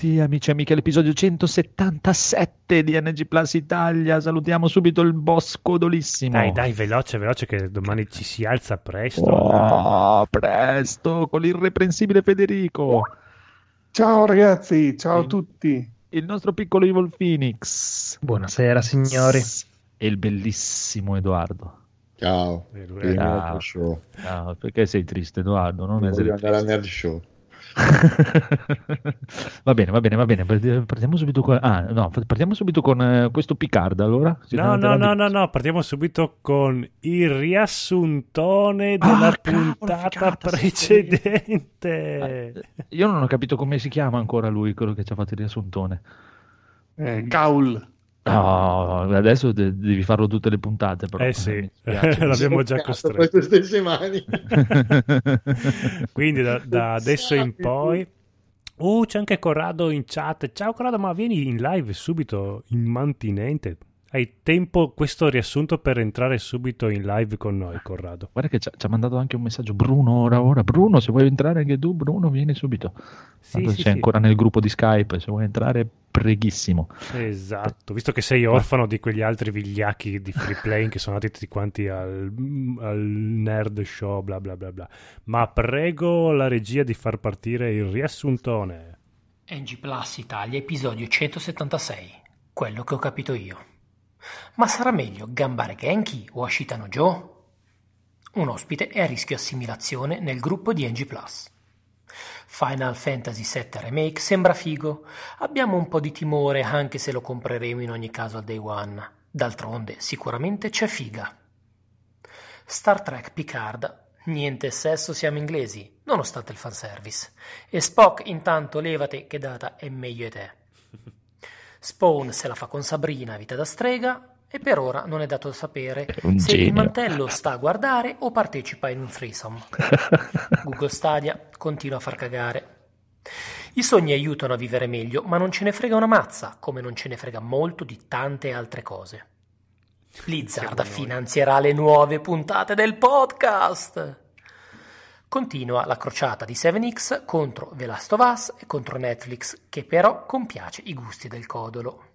Benvenuti amici e amiche all'episodio 177 di NG Plus Italia. Salutiamo subito il boss codolissimo. Dai, dai, veloce, veloce che domani ci si alza presto. Oh, presto, con l'irreprensibile Federico. Ciao ragazzi, ciao a tutti. Il nostro piccolo Evil Phoenix. Buonasera signori. E il bellissimo Edoardo. Ciao, Ciao. Ciao. Perché sei triste Edoardo? Non voglio essere andare al Nerd Show. va bene, va bene, va bene. Partiamo subito con, ah, no, partiamo subito con eh, questo Picard. Allora, no, no, no, no, no, partiamo subito con il riassuntone della Ah, puntata cavolo, figata, precedente. Eh, Io non ho capito come si chiama ancora lui, quello che ci ha fatto il riassuntone. Eh, Gaul. No, adesso de- devi farlo tutte le puntate. Però. Eh sì, l'abbiamo già Cazzo, costretto. queste stesse mani. Quindi da, da adesso in poi... Uh, c'è anche Corrado in chat. Ciao Corrado, ma vieni in live subito, immantinente. Hai tempo questo riassunto per entrare subito in live con noi, Corrado. Guarda che ci ha, ci ha mandato anche un messaggio Bruno ora ora. Bruno, se vuoi entrare anche tu, Bruno, vieni subito. Sì, Tanto sì, sei sì. ancora nel gruppo di Skype, se vuoi entrare, preghissimo. Esatto, visto che sei orfano di quegli altri vigliacchi di free playing che sono andati tutti quanti al, al nerd show, bla bla bla bla. Ma prego la regia di far partire il riassuntone. NG Plus Italia, episodio 176. Quello che ho capito io. Ma sarà meglio Gambare Genki o Ashitano Joe? Un ospite è a rischio assimilazione nel gruppo di NG Plus. Final Fantasy VII Remake sembra figo. Abbiamo un po' di timore anche se lo compreremo in ogni caso al day one. D'altronde sicuramente c'è figa. Star Trek Picard. Niente sesso, siamo inglesi, nonostante il fanservice. E Spock, intanto levate che data è meglio e te. Spawn se la fa con Sabrina, vita da strega, e per ora non è dato sapere se il mantello sta a guardare o partecipa in un threesome. Google Stadia continua a far cagare. I sogni aiutano a vivere meglio, ma non ce ne frega una mazza, come non ce ne frega molto di tante altre cose. Blizzard finanzierà le nuove puntate del podcast. Continua la crociata di 7X contro The Last of Us e contro Netflix, che però compiace i gusti del codolo.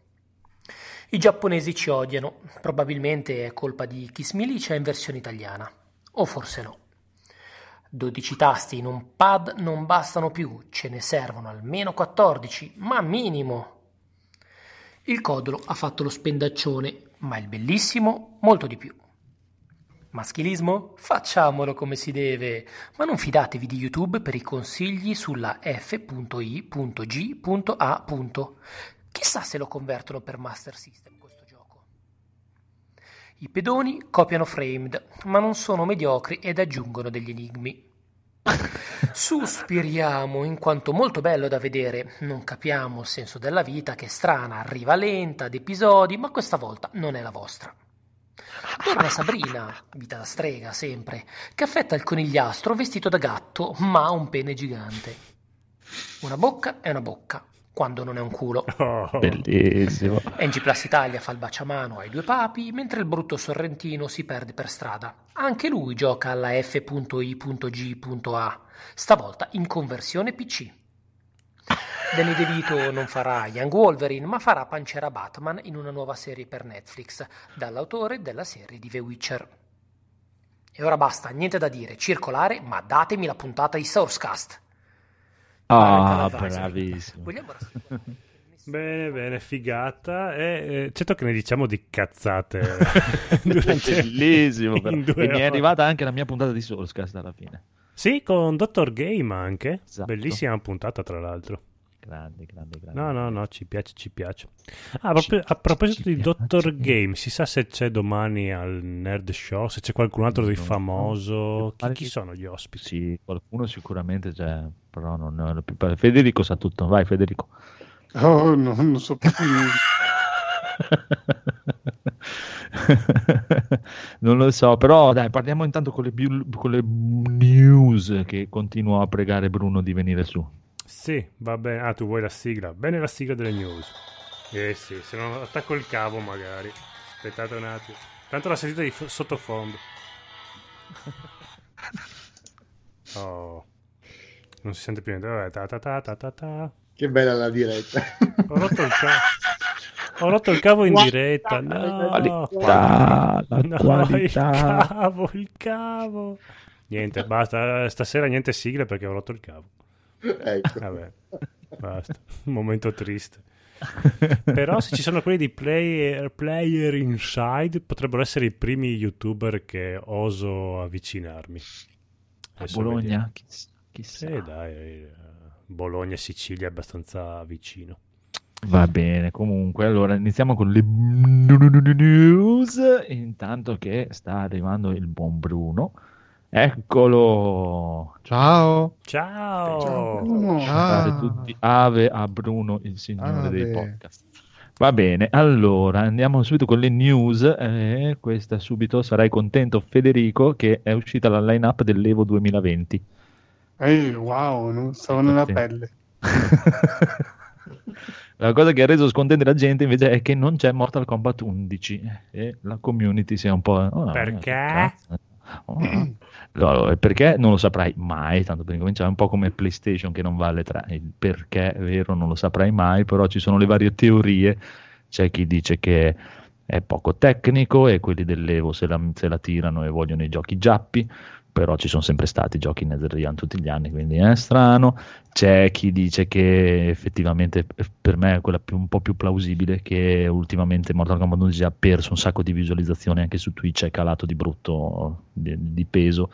I giapponesi ci odiano, probabilmente è colpa di Kiss Milicia in versione italiana, o forse no. 12 tasti in un pad non bastano più, ce ne servono almeno 14, ma minimo. Il codolo ha fatto lo spendaccione, ma il bellissimo molto di più. Maschilismo? Facciamolo come si deve, ma non fidatevi di YouTube per i consigli sulla f.i.g.a. Chissà se lo convertono per Master System questo gioco. I pedoni copiano Framed, ma non sono mediocri ed aggiungono degli enigmi. Suspiriamo in quanto molto bello da vedere, non capiamo il senso della vita che è strana, arriva lenta, ad episodi, ma questa volta non è la vostra. Torna Sabrina, vita da strega sempre, che affetta il conigliastro vestito da gatto, ma ha un pene gigante. Una bocca è una bocca, quando non è un culo. Oh, Bellissimo. NG Plus Italia fa il baciamano ai due papi, mentre il brutto sorrentino si perde per strada. Anche lui gioca alla F.I.G.A, stavolta in conversione PC. Danny DeVito non farà Young Wolverine, ma farà Pancera Batman in una nuova serie per Netflix, dall'autore della serie di The Witcher. E ora basta, niente da dire, circolare, ma datemi la puntata di Sourcecast. Ah, bravissimo. Vogliamo? Bene, bene, figata. E, eh, certo che ne diciamo di cazzate Bellissimo. però. E mi è arrivata anche la mia puntata di Soulscast alla fine. Sì, con Dr. Game anche. Esatto. Bellissima puntata, tra l'altro. Grande, grande, grande. No, no, no, ci piace, ci piace. Ah, proprio- Ci- a proposito ci di. Dr. Game, si sa se c'è domani al Nerd Show, se c'è qualcun altro di famoso. Chi, chi sono gli ospiti? Sì, qualcuno sicuramente c'è, però non ne ho più Federico sa tutto, vai Federico. Oh, no, non so più niente. non lo so, però dai, parliamo intanto con le, biu- con le news che continuo a pregare Bruno di venire su. Sì, va bene. Ah, tu vuoi la sigla? Bene la sigla delle news. Eh sì, se no attacco il cavo magari. Aspettate un attimo. Tanto la sentite di f- sottofondo. Oh. Non si sente più niente. Ta ta ta ta ta ta. Che bella la diretta. Ho rotto il cavo. Ho rotto il cavo in diretta. No, Qualità, la no, il qualità. cavo, il cavo. Niente, basta. Stasera niente sigle perché ho rotto il cavo. ecco. Vabbè, basta. Un momento triste. Però se ci sono quelli di player, player Inside potrebbero essere i primi youtuber che oso avvicinarmi. A Adesso vediamo. Bologna, chissà. Chissà. Sì, dai, eh, Bologna e Sicilia è abbastanza vicino. Va bene, comunque, allora iniziamo con le news. Intanto che sta arrivando il buon Bruno. Eccolo. Ciao. Ciao! Bruno. Fate Ah. tutti ave a Bruno, il signore dei Ave. podcast. Va bene, allora andiamo subito con le news. Eh, questa subito sarai contento, Federico, che è uscita la line-up dell'Evo 2020. Eh, wow, non stavo nella Sì. pelle. La cosa che ha reso scontenta la gente invece è che non c'è Mortal Kombat 11 e la community si è un po'... oh, Perché? cazzo. Oh, no. Allora, perché non lo saprai mai, tanto per incominciare, è un po' come PlayStation che non vale 3, il perché è vero non lo saprai mai, però ci sono le varie teorie, c'è chi dice che è poco tecnico e quelli dell'Evo se la, se la tirano e vogliono i giochi giappi, però ci sono sempre stati giochi Netherrealm tutti gli anni, quindi è strano. C'è chi dice che effettivamente eh, per me è quella più- un po' più plausibile che ultimamente Mortal Kombat 11 ha perso un sacco di visualizzazioni anche su Twitch, è calato di brutto di, di peso.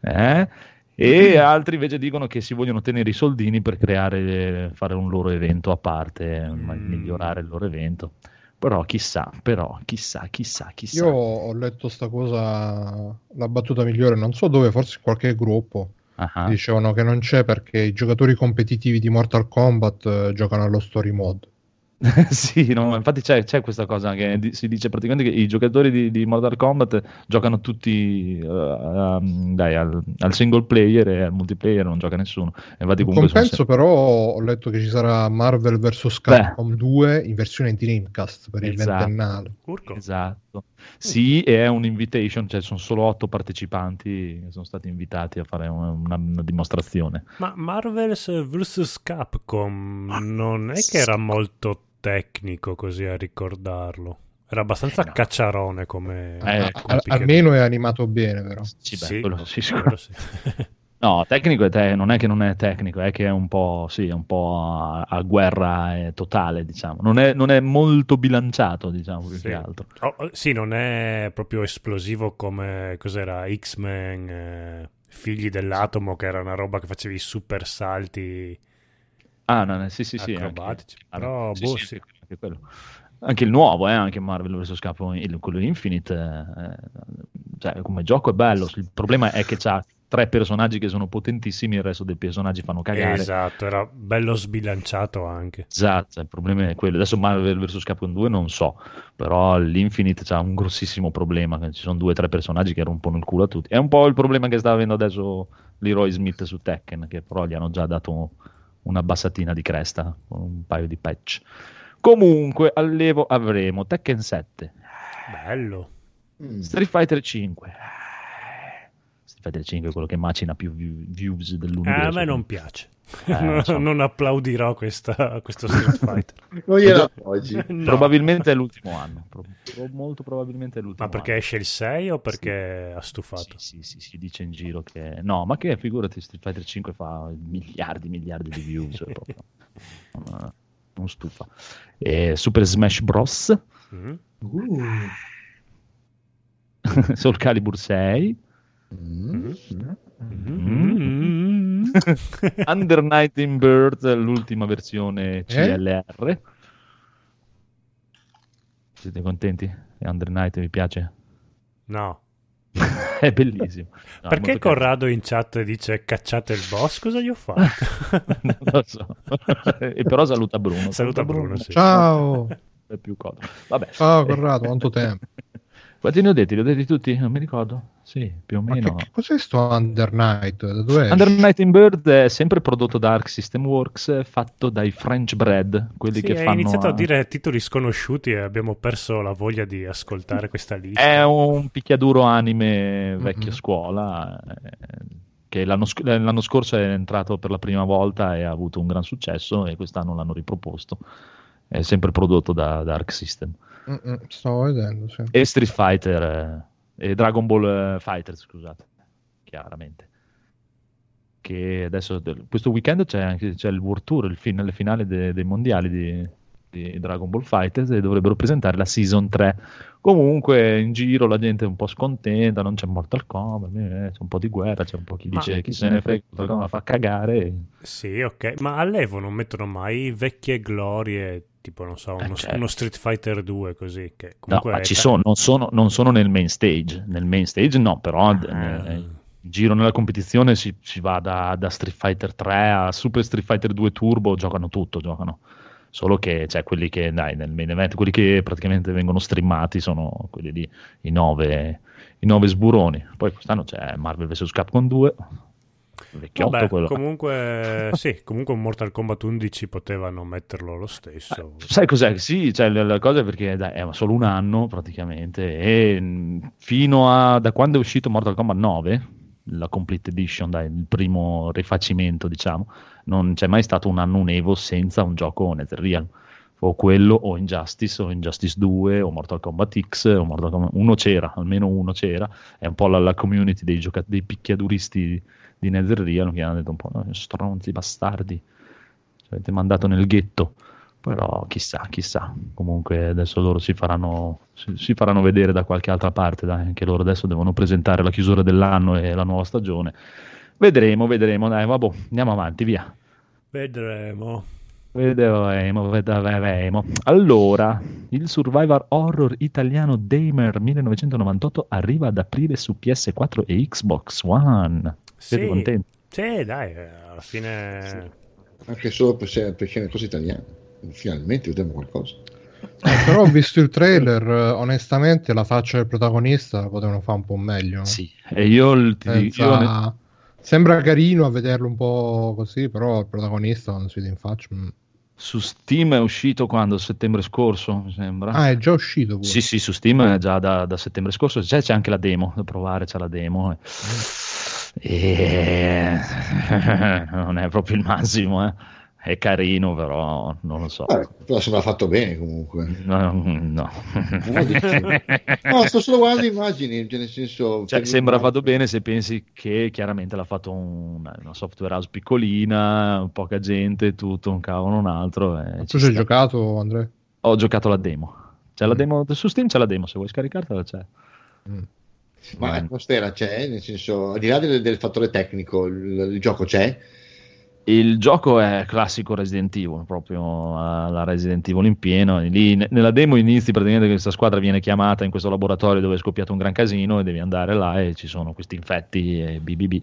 eh? E altri invece dicono che si vogliono tenere i soldini per creare, fare un loro evento a parte, Mm. migliorare il loro evento. Però chissà, però chissà, chissà, chissà. Io ho letto sta cosa, la battuta migliore, non so dove, forse in qualche gruppo. Ah, Dicevano che non c'è perché i giocatori competitivi di Mortal Kombat eh, giocano allo story mode. sì, no, infatti c'è, c'è questa cosa che si dice praticamente che i giocatori di, di Mortal Kombat giocano tutti eh, um, dai, al, al single player e al multiplayer non gioca nessuno. Infatti In comunque sono compenso però ho letto che ci sarà Marvel vs Capcom 2 in versione di Dreamcast per il Esatto. ventennale. Urco. Esatto. Sì, e è un invitation, cioè sono solo otto partecipanti che sono stati invitati a fare una, una- una dimostrazione. Ma Marvels vs Capcom non è che era molto tecnico così a ricordarlo. Era abbastanza Eh, no. cacciarone come... Eh, come a- almeno è animato bene però. Sì, beh, Sì, quello sì, quello sì. No, tecnico è te- non è che non è tecnico, è che è un po', sì, è un po' a, a guerra eh, totale, diciamo. Non è, non è molto bilanciato, diciamo, più Sì. che altro. Oh, oh, sì, non è proprio esplosivo come cos'era X-Men, eh, Figli dell'Atomo, che era una roba che facevi super salti. Ah, no, no, sì, sì, sì. Acrobatici, Anche, però, sì, boh, sì, sì. anche- quello. Anche il nuovo, eh, anche Marvel vs. Capcom, quello Infinite, eh, cioè, come gioco è bello. Il problema è che c'ha tre personaggi che sono potentissimi, il resto dei personaggi fanno cagare. Esatto, era bello sbilanciato anche. Esatto, il problema è quello. Adesso Marvel vs. Capcom 2 non so, però l'Infinite c'ha un grossissimo problema, ci sono due o tre personaggi che rompono il culo a tutti. È un po' il problema che sta avendo adesso Leroy Smith su Tekken, che però gli hanno già dato una bassatina di cresta, con un paio di patch. Comunque, all'Evo avremo Tekken 7, Bello. Mm. Street Fighter 5. Fighter 5 è quello che macina più view- views Eh, dell'universo. a me non piace. Eh, non, so. non applaudirò questa, questo Street Fighter. Non gliela appoggi. No. Probabilmente è l'ultimo anno. Pro- pro- molto probabilmente è l'ultimo Ma perché anno. esce il 6 o perché ha stufato? Sì, sì, sì, si dice in giro che no, ma che figurati Street Fighter 5 fa miliardi, miliardi di views non, non stufa. E Super Smash Bros. Mm? Uh. Soul Calibur 6, Mm. Mm. Under Night in Bird, l'ultima versione CLR. Siete contenti? Under Night vi piace? No. è bellissimo. No, Perché Corrado in chat dice cacciate il boss? Cosa gli ho fatto? non lo so. e però saluta Bruno. Saluta Bruno, sì. Ciao, È più comodo. Vabbè. ciao Eh, Corrado, quanto tempo. Quanti ne ho detti? Li ho detti tutti? Non mi ricordo. Sì, più o Ma meno. che, che cos'è sto Under Night? Da dove Under Night in Bird è sempre prodotto da Arc System Works, fatto dai French Bread, quelli Sì, che hai fanno... iniziato a dire titoli sconosciuti e abbiamo perso la voglia di ascoltare questa lista. È un picchiaduro anime vecchio Mhm. scuola, eh, che l'anno, sc- l'anno scorso è entrato per la prima volta e ha avuto un gran successo e quest'anno l'hanno riproposto. È sempre prodotto da, da Arc System. Mm-mm, stavo vedendo, sì. E Street Fighter eh, e Dragon Ball eh, Fighter, scusate, chiaramente. Che adesso questo weekend c'è anche c'è il World Tour, il fin- le finali de- dei mondiali di, di Dragon Ball Fighters e dovrebbero presentare la Season 3. Comunque in giro la gente è un po' scontenta, non c'è Mortal Kombat, eh, c'è un po' di guerra, c'è un po' chi Ma- dice chi se ne frega, Mortal Kombat fa cagare. Sì, ok, ma all'Evo non mettono mai vecchie glorie, tipo, non so, Eh, uno, certo. uno Street Fighter 2 così, che No, comunque... ma è ci ta- sono, non sono, non sono nel main stage, nel main stage no, però Ah. eh, giro nella competizione si, si va da, da Street Fighter 3 a Super Street Fighter 2 Turbo, giocano tutto, giocano. Solo che cioè, quelli che, dai, nel main event, quelli che praticamente vengono streamati sono quelli lì, i nove, i nove sburoni. Poi quest'anno c'è Marvel vs. Capcom 2, vecchiotto Vabbè, quello. comunque, sì, comunque un Mortal Kombat 11 potevano metterlo lo stesso. Sai cos'è? Sì, cioè, la, cosa è perché dai, è solo un anno praticamente e mh, fino a da quando è uscito Mortal Kombat 9, la Complete Edition, dai, il primo rifacimento, diciamo, non c'è mai stato un anno un Evo senza un gioco Netherrealm. O quello, o Injustice, o Injustice 2, o Mortal Kombat X, o Mortal Kombat... Uno c'era, almeno uno c'era. È un po' la, la community dei, gioca- dei picchiaduristi di Netherrealm che hanno detto un po' "No, stronzi, bastardi, ci avete mandato nel ghetto. Però chissà, chissà. Comunque adesso loro si faranno, si, si faranno vedere da qualche altra parte, dai, anche loro adesso devono presentare la chiusura dell'anno e la nuova stagione. Vedremo, vedremo, dai, vabbè, andiamo avanti, via. Vedremo. Vedremo, vedremo. Allora, il Survivor Horror italiano Damer 1998 arriva ad aprile su PS4 e Xbox One. Siete Sì. contenti? Sì, dai, alla fine... Anche solo per, se- perché è una cosa italiana. Finalmente vedremo qualcosa. Eh, però ho visto il trailer, eh, onestamente la faccia del protagonista la potevano fare un po' meglio. Sì, e io, il- ti dico- Senza- io- Sembra carino a vederlo un po' così, però il protagonista quando si vede in faccia... mm. su Steam è uscito quando? Settembre scorso, mi sembra. Ah, è già uscito pure. Sì, sì, su Steam è già da, da settembre scorso. C'è, c'è anche la demo da provare, c'è la demo. eh. E... non è proprio il massimo, eh. È carino, però non lo so. Vabbè, però sembra fatto bene comunque. No, no. No, sto solo guardando immagini, cioè nel senso... Cioè, sembra fatto bene se pensi che chiaramente l'ha fatto un- una software house piccolina, poca gente, tutto, un cavolo, un altro. e Tu ci hai sta. giocato, Andrea? Ho giocato la demo. C'è la Mm. demo su Steam, c'è la demo, se vuoi scaricartela c'è. Mm. Ma l'atmosfera c'è, nel senso, al di là del, del fattore tecnico, il, il gioco c'è. Il gioco è classico Resident Evil, proprio alla Resident Evil in pieno. Lì, ne- nella demo inizi praticamente che questa squadra viene chiamata in questo laboratorio dove è scoppiato un gran casino e devi andare là e ci sono questi infetti e BBB.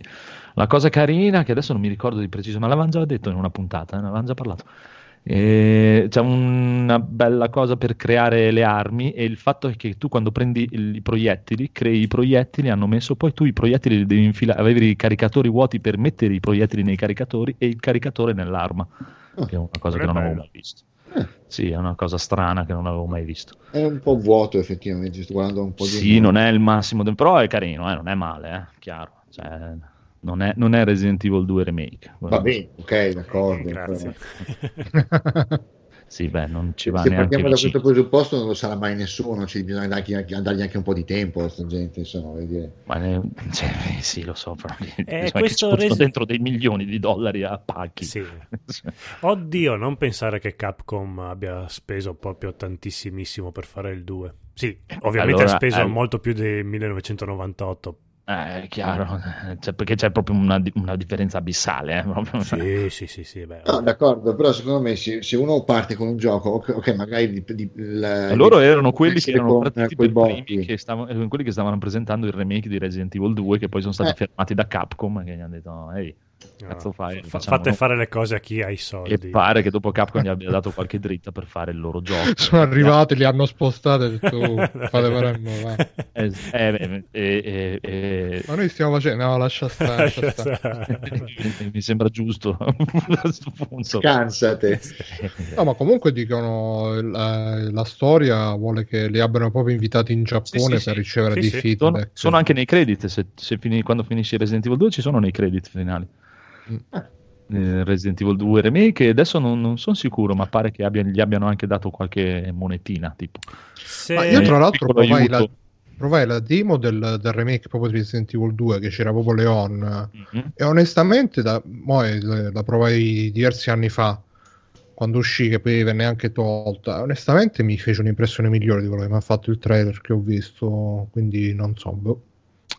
La cosa carina, che adesso non mi ricordo di preciso, ma l'avevamo già detto in una puntata, eh, ne avevamo già parlato. C'è una bella cosa per creare le armi e il fatto è che tu quando prendi il- i proiettili, crei i proiettili, hanno messo poi tu i proiettili li devi infilare, avevi i caricatori vuoti per mettere i proiettili nei caricatori e il caricatore nell'arma, Ah, che è una cosa che non è avevo bello. mai visto. Eh. Sì, è una cosa strana che non avevo mai visto. È un po' vuoto effettivamente, sto guardando un po' di... Sì, non è il massimo, del- però è carino, eh, non è male, eh, chiaro. Cioè, non, è, non è Resident Evil 2 Remake. Va bene, ok, d'accordo. Grazie. Sì, beh, non ci va Se neanche partiamo da vicino. questo presupposto non lo sarà mai nessuno, ci bisogna dargli, dargli anche un po' di tempo a questa gente, insomma. Ma ne- cioè, sì, lo so, però Eh, questo resi- dentro dei milioni di dollari a pacchi. Sì. Oddio, non pensare che Capcom abbia speso proprio tantissimissimo per fare il 2. Sì, ovviamente Allora, ha speso eh, molto più del 1998. Eh, è chiaro, cioè, perché c'è proprio una, una differenza abissale. eh, proprio. Sì, sì, sì, sì, beh, No, d'accordo, però secondo me se, se uno parte con un gioco, ok, magari di, di, la- loro erano quelli che erano con, partiti primi, botti. che stavano, quelli che stavano presentando il remake di Resident Evil 2, che poi sono stati Eh. fermati da Capcom, che gli hanno detto, ehi, Cazzo fai? Fa- fate noi. fare le cose a chi ha i soldi. E pare che dopo Capcom gli abbia dato qualche dritta per fare il loro gioco. Sono arrivati, li hanno spostati e detto, "Oh, fate noi, va." Eh, eh, eh, eh, eh, Ma noi stiamo facendo, no, lascia stare. lascia stare. mi sembra giusto a questo punto. Scansate. No, ma comunque dicono la, la storia vuole che li abbiano proprio invitati in Giappone Sì, sì, per sì. ricevere Sì, dei sì. Sono, feedback. sono anche nei credit, se, se fini- quando finisci Resident Evil 2 ci sono nei credit finali. Eh, Resident Evil 2 Remake, adesso non, non sono sicuro, ma pare che abbia- gli abbiano anche dato qualche monetina, tipo. Se- Ma io tra l'altro provai la, provai la demo del, del remake proprio di Resident Evil 2 che c'era proprio Leon Mhm. e onestamente da, mo è- la provai diversi anni fa quando uscì che poi venne anche tolta onestamente mi fece un'impressione migliore di quello che mi ha fatto il trailer che ho visto quindi non so boh.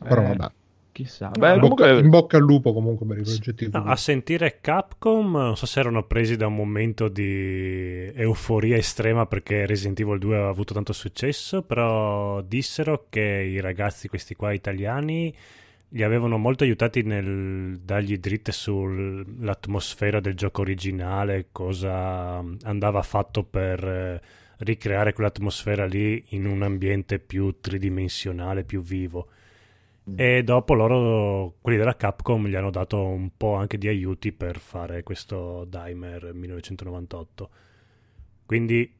però Eh, vabbè Chissà. No, Beh, in, bocca, comunque- in bocca al lupo comunque per i progetti No, a sentire Capcom, non so se erano presi da un momento di euforia estrema perché Resident Evil 2 aveva avuto tanto successo, però dissero che i ragazzi, questi qua italiani, li avevano molto aiutati nel dargli dritte sull'atmosfera del gioco originale, cosa andava fatto per eh, ricreare quell'atmosfera lì in un ambiente più tridimensionale, più vivo. E dopo loro, quelli della Capcom, gli hanno dato un po' anche di aiuti per fare questo Dimer 1998. Quindi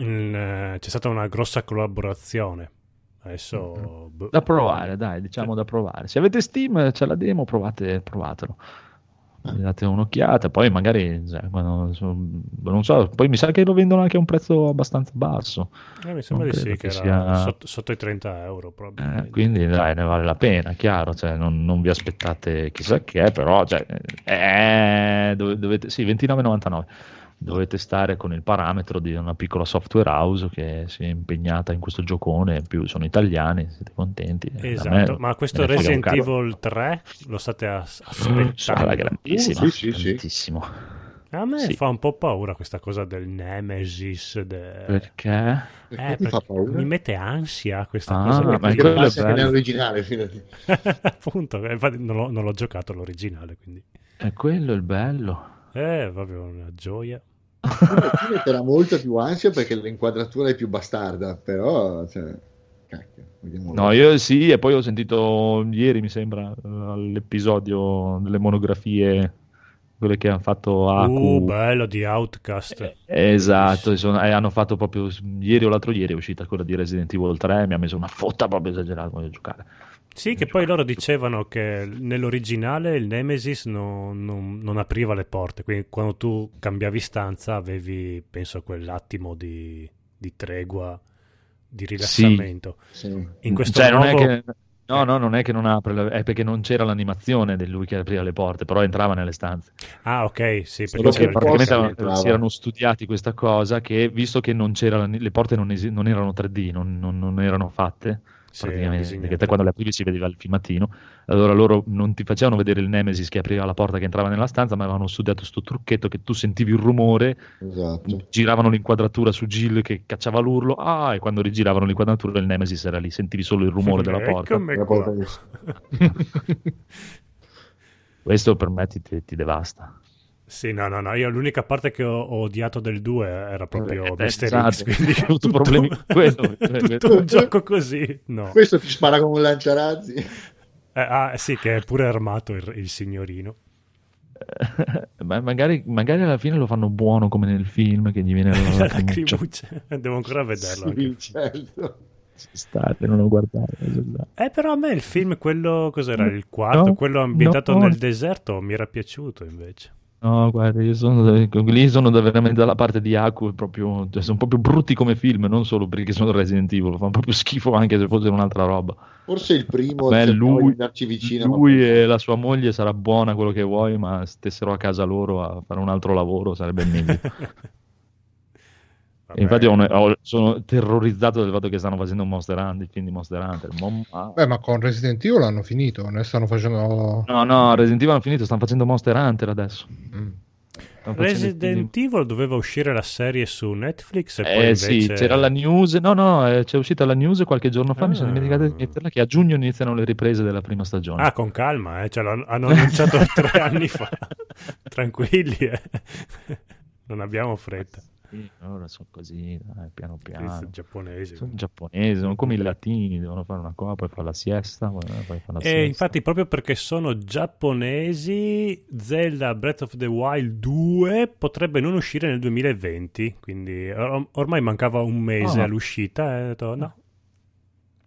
mm, eh, c'è stata una grossa collaborazione. Adesso boh. Da provare, dai, diciamo da provare. Se avete Steam, c'è la demo, provate, provatelo. Date un'occhiata, poi magari, cioè, quando- non so, poi mi sa che lo vendono anche a un prezzo abbastanza basso. Eh, mi sembra di sì, che che sia- sotto, sotto i 30 euro Eh, quindi dai, ne vale la pena, chiaro, cioè, non, non vi aspettate chissà che, però cioè, eh, dove- dovete, sì, 29,99. Dovete stare con il parametro di una piccola software house che si è impegnata in questo giocone, più sono italiani, siete contenti. eh, Esatto, me ma questo Resident. Evil 3 lo state as- Sarà aspettando? grandissimo, Uh, sì, sì, sì. grandissimo. A me Sì. fa un po' paura questa cosa del Nemesis. de- Perché? Eh, paura? mi mette ansia questa Ah, cosa. ma perché- è quello che bello. nell'originale, fidati. Appunto, eh, infatti non l'ho, non l'ho giocato l'originale, quindi... È quello il bello. Eh, proprio una gioia. Ti metterà molta più ansia perché l'inquadratura è più bastarda, però, cioè, cacchio, vediamo. No, io sì, e poi ho sentito ieri, mi sembra, l'episodio delle monografie, quelle che hanno fatto Aku. Uh, bello di Outcast. Eh, Esatto, sono- e hanno fatto proprio ieri o l'altro ieri è uscita quella di Resident Evil 3 mi ha messo una fotta proprio esagerata voglio giocare. Sì, che poi loro dicevano che nell'originale il Nemesis non, non- non apriva le porte, quindi quando tu cambiavi stanza avevi, penso, quell'attimo di, di tregua, di rilassamento. Sì. In questo Cioè, non è nuovo- che No, no, non è che non apre, le- è perché non c'era l'animazione di lui che apriva le porte, però entrava nelle stanze. Ah, ok, sì, perché praticamente si erano studiati questa cosa che, visto che non c'era, le porte non, esi- non erano 3D, non, non- non erano fatte, sì, praticamente, perché te quando le aprivi si vedeva il filmatino, allora loro non ti facevano vedere il Nemesis che apriva la porta che entrava nella stanza, ma avevano studiato sto trucchetto che tu sentivi il rumore, Esatto. giravano l'inquadratura su Jill che cacciava l'urlo, ah, e quando rigiravano l'inquadratura il Nemesis era lì, sentivi solo il rumore della porta. Eccomi La qua. porta Questo per me ti, ti- ti devasta. Sì, no, no, no, io l'unica parte che ho, ho odiato del 2 era proprio Eh, Mr. esatto. X, quindi Ho avuto tutto, problemi con quello. tutto un gioco così, no. Questo ti spara con un lanciarazzi. Eh, ah, sì, che è pure armato il, il signorino. Ma magari, magari alla fine lo fanno buono come nel film che gli viene la La lacrimuccia. Devo ancora vederlo. anche. Sì, certo. State, non ho guardato. esatto. Eh, però a me il film, quello cos'era? Il quarto, No, quello ambientato no. nel deserto, mi era piaciuto invece. No, guarda, io sono lì sono da- veramente dalla parte di Aku, proprio, cioè, sono proprio brutti come film, non solo perché sono Resident Evil, fanno proprio schifo anche se fosse un'altra roba. Forse il primo Beh, cercava lui, vicino. ma- lui e la sua moglie sarà buona quello che vuoi, ma stessero a casa loro a fare un altro lavoro sarebbe meglio. Vabbè. Infatti ho- ho- sono terrorizzato del fatto che stanno facendo Monster Hunter, il film di Monster Hunter. Mamma- Beh, ma con Resident Evil hanno finito, ne stanno facendo... No, no, Resident Evil hanno finito, stanno facendo Monster Hunter adesso. Mm. Resident. Evil doveva uscire la serie su Netflix e poi Eh invece... sì, c'era la news, no no, eh, c'è uscita la news qualche giorno fa, mi sono Ah. dimenticato di metterla, che a giugno iniziano le riprese della prima stagione. Ah, con calma, eh. cioè, l'hanno- hanno annunciato tre anni fa. Tranquilli, eh. non abbiamo fretta. Sì, ora sono così, dai, piano piano. giapponesi. Sono giapponesi, sono come i latini, devono fare una cosa, poi fare la siesta, poi poi fare la E siesta. infatti, proprio perché sono giapponesi, Zelda Breath of the Wild 2 potrebbe non uscire nel 2020. Quindi or- ormai mancava un mese Ah. all'uscita. E ho detto no,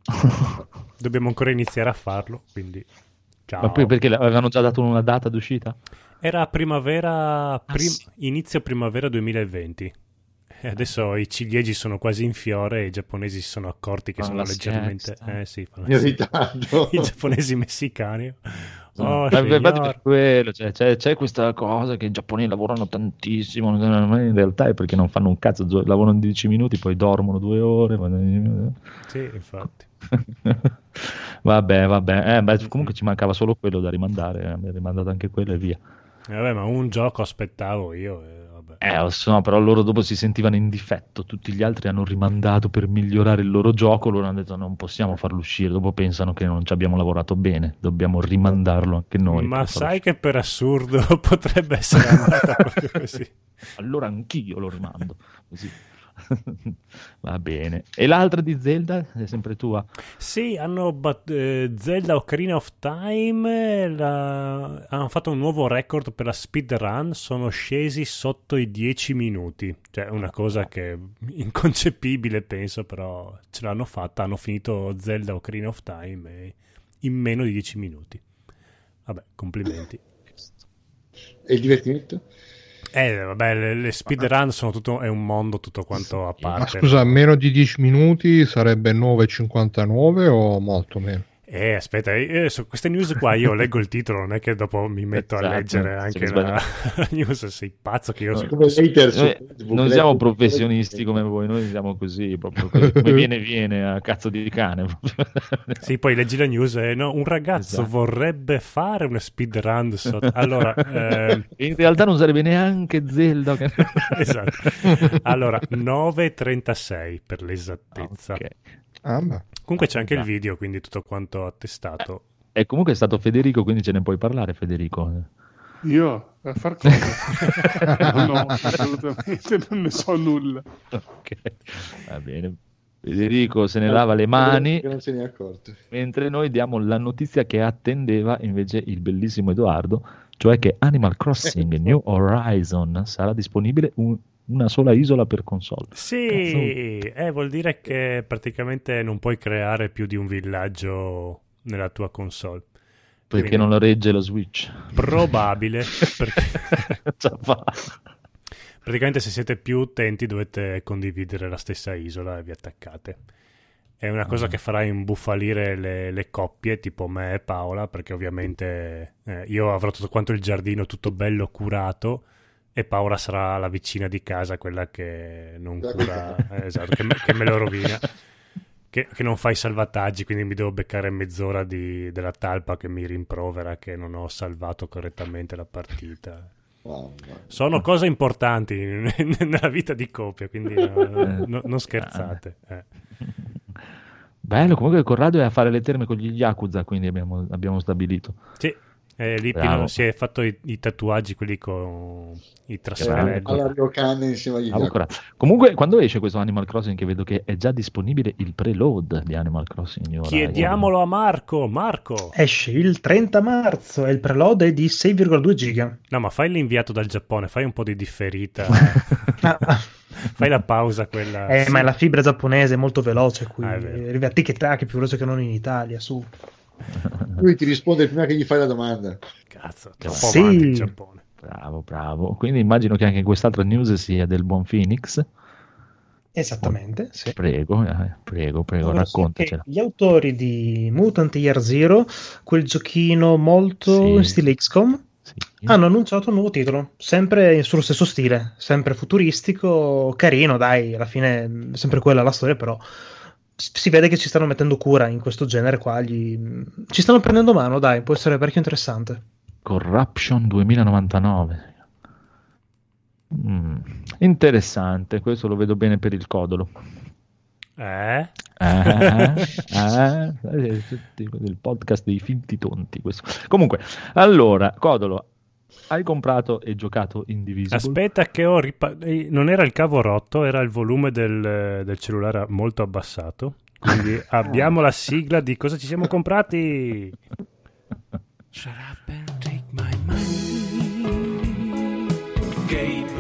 dobbiamo ancora iniziare a farlo. Quindi ciao. Ma poi perché avevano già dato una data d'uscita? Era primavera, prim- sì. inizio primavera 2020. Adesso i ciliegi sono quasi in fiore e i giapponesi si sono accorti che Fanno sono leggermente... Eh sì, fanno in la ritardo. I giapponesi messicani. Oh, Eh, beh, infatti signor. per quello, cioè, c'è, c'è questa cosa che i giapponesi lavorano tantissimo, ma in realtà è perché non fanno un cazzo, lavorano 10 minuti, poi dormono due ore. Sì, infatti. vabbè, vabbè, eh, beh, comunque ci mancava solo quello da rimandare, eh, mi ha rimandato anche quello e via. Eh, Vabbè, ma un gioco aspettavo io. e vabbè. Eh, lo so, però loro dopo si sentivano in difetto, tutti gli altri hanno rimandato per migliorare il loro gioco, loro hanno detto non possiamo farlo uscire, dopo pensano che non ci abbiamo lavorato bene, dobbiamo rimandarlo anche noi. ma sai che per assurdo potrebbe essere andata proprio così. allora anch'io lo rimando. Così. Va bene. E l'altra di Zelda è sempre tua? Sì, hanno bat- eh, Zelda Ocarina of Time, la- hanno fatto un nuovo record per la speedrun, sono scesi sotto i 10 minuti, cioè una cosa che è inconcepibile penso, però ce l'hanno fatta, hanno finito Zelda Ocarina of Time eh, in meno di 10 minuti. Vabbè, complimenti. E il divertimento? Eh, vabbè, le, le speedrun sono tutto, è un mondo tutto quanto a Ma parte. scusa, meno di 10 minuti sarebbe 9,59 o molto meno? Eh, aspetta, eh, su queste news qua io leggo il titolo, non è che dopo mi metto a Esatto, leggere sì, anche la, la news, sei pazzo che io so- Come hater su Noi Facebook, non siamo professionisti come voi, noi siamo così, proprio così, come viene viene a cazzo di cane. Sì, poi leggi la news e no, un ragazzo Esatto. vorrebbe fare una speedrun sotto... Allora, eh, In realtà non sarebbe neanche Zelda. che- esatto. Allora, 9.36 per l'esattezza. Ok. Ah, beh. Comunque c'è anche il Dai. video, quindi tutto quanto attestato. E comunque è stato Federico, quindi ce ne puoi parlare, Federico. Io a far cosa? no, assolutamente non ne so nulla. Ok, va bene. Federico se ne lava le mani, Che non se ne è accorto. mentre noi diamo la notizia che attendeva invece il bellissimo Edoardo, cioè che Animal Crossing New Horizon sarà disponibile un- una sola isola per console. Sì, eh, vuol dire che praticamente non puoi creare più di un villaggio nella tua console. Perché Quindi- non lo regge lo Switch. Probabile, perché praticamente se siete più utenti dovete condividere la stessa isola e vi attaccate. È una cosa Ah. che farà imbufalire le, le coppie, tipo me e Paola, perché ovviamente eh, io avrò tutto quanto il giardino tutto bello curato e Paola sarà la vicina di casa, quella che non cura, eh, esatto, che, me- che me lo rovina. Che, che non fa i salvataggi, quindi mi devo beccare mezz'ora di- della talpa che mi rimprovera che non ho salvato correttamente la partita. Wow, wow. Sono cose importanti nella vita di coppia, quindi no, no- non scherzate. eh. Bello, comunque Corrado è a fare le terme con gli Yakuza, quindi abbiamo, abbiamo stabilito. Sì, eh, lì Bravo. Pino si è fatto i, i tatuaggi, quelli con i trasferelli. Comunque, quando esce questo Animal Crossing, che vedo che è già disponibile il preload di Animal Crossing. Chiediamolo a Marco, Marco. Esce il 30 marzo e il preload è di 6,2 giga. No, ma fai l'inviato dal Giappone, fai un po' di differita. Ah, fai la pausa quella. Eh, Sì. ma la fibra giapponese è molto veloce qui. Ah. Arriva a tic-tac più veloce che non in Italia, su. Lui ti risponde prima che gli fai la domanda. Cazzo, troppo Sì. avanti il Giappone. Bravo, bravo. Quindi immagino che anche quest'altra news sia del buon Phoenix. Esattamente, sì. Prego, eh, prego, prego, Allora, raccontacela. Gli autori di Mutant Year Zero, quel giochino molto Sì. in stile XCOM, Sì. hanno annunciato un nuovo titolo, sempre sullo stesso stile, sempre futuristico, carino, dai, alla fine sempre quella la storia, però si vede che ci stanno mettendo cura in questo genere qua, gli- ci stanno prendendo mano, dai, può essere parecchio interessante. Corruption 2099. Mm, interessante, questo lo vedo bene per il codolo. Eh? Ah, ah, eh, tutti- il podcast dei finti tonti. Questo. Comunque, allora, Codolo, hai comprato e giocato Indivisible? Aspetta che ho ripa- eh, non era il cavo rotto, era il volume del, del cellulare molto abbassato. Quindi abbiamo la sigla di cosa ci siamo comprati. Shut up and take my money. Gabe,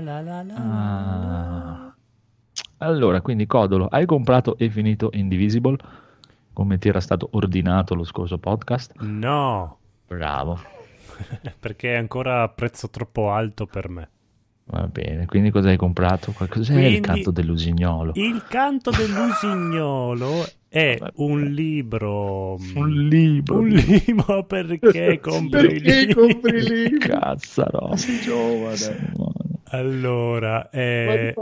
La la la. Ah. Allora, quindi Codolo, hai comprato e finito Indivisible? Come ti era stato ordinato lo scorso podcast? No, Bravo. perché è ancora a prezzo troppo alto per me. Va bene, quindi cosa hai comprato? Cos'è Quindi- il canto dell'usignolo? Il canto dell'usignolo è un libro. Un libro. Un libro perché compri il Perché libro? compri il libro? Cazzaro. Sei giovane. Allora, eh,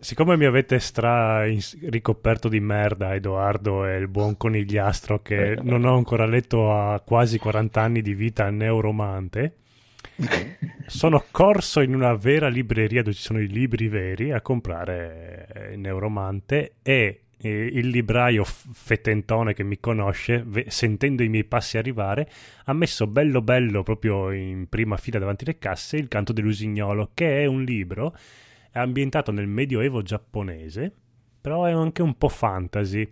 siccome mi avete stra ricoperto di merda Edoardo e il buon conigliastro che non ho ancora letto a quasi 40 anni di vita neuromante, sono corso in una vera libreria dove ci sono i libri veri a comprare eh, Neuromante e eh, il libraio fetentone che mi conosce, sentendo i miei passi arrivare, ha messo bello bello proprio in prima fila davanti alle casse il canto dell'usignolo, che è un libro ambientato nel medioevo giapponese, però è anche un po' fantasy.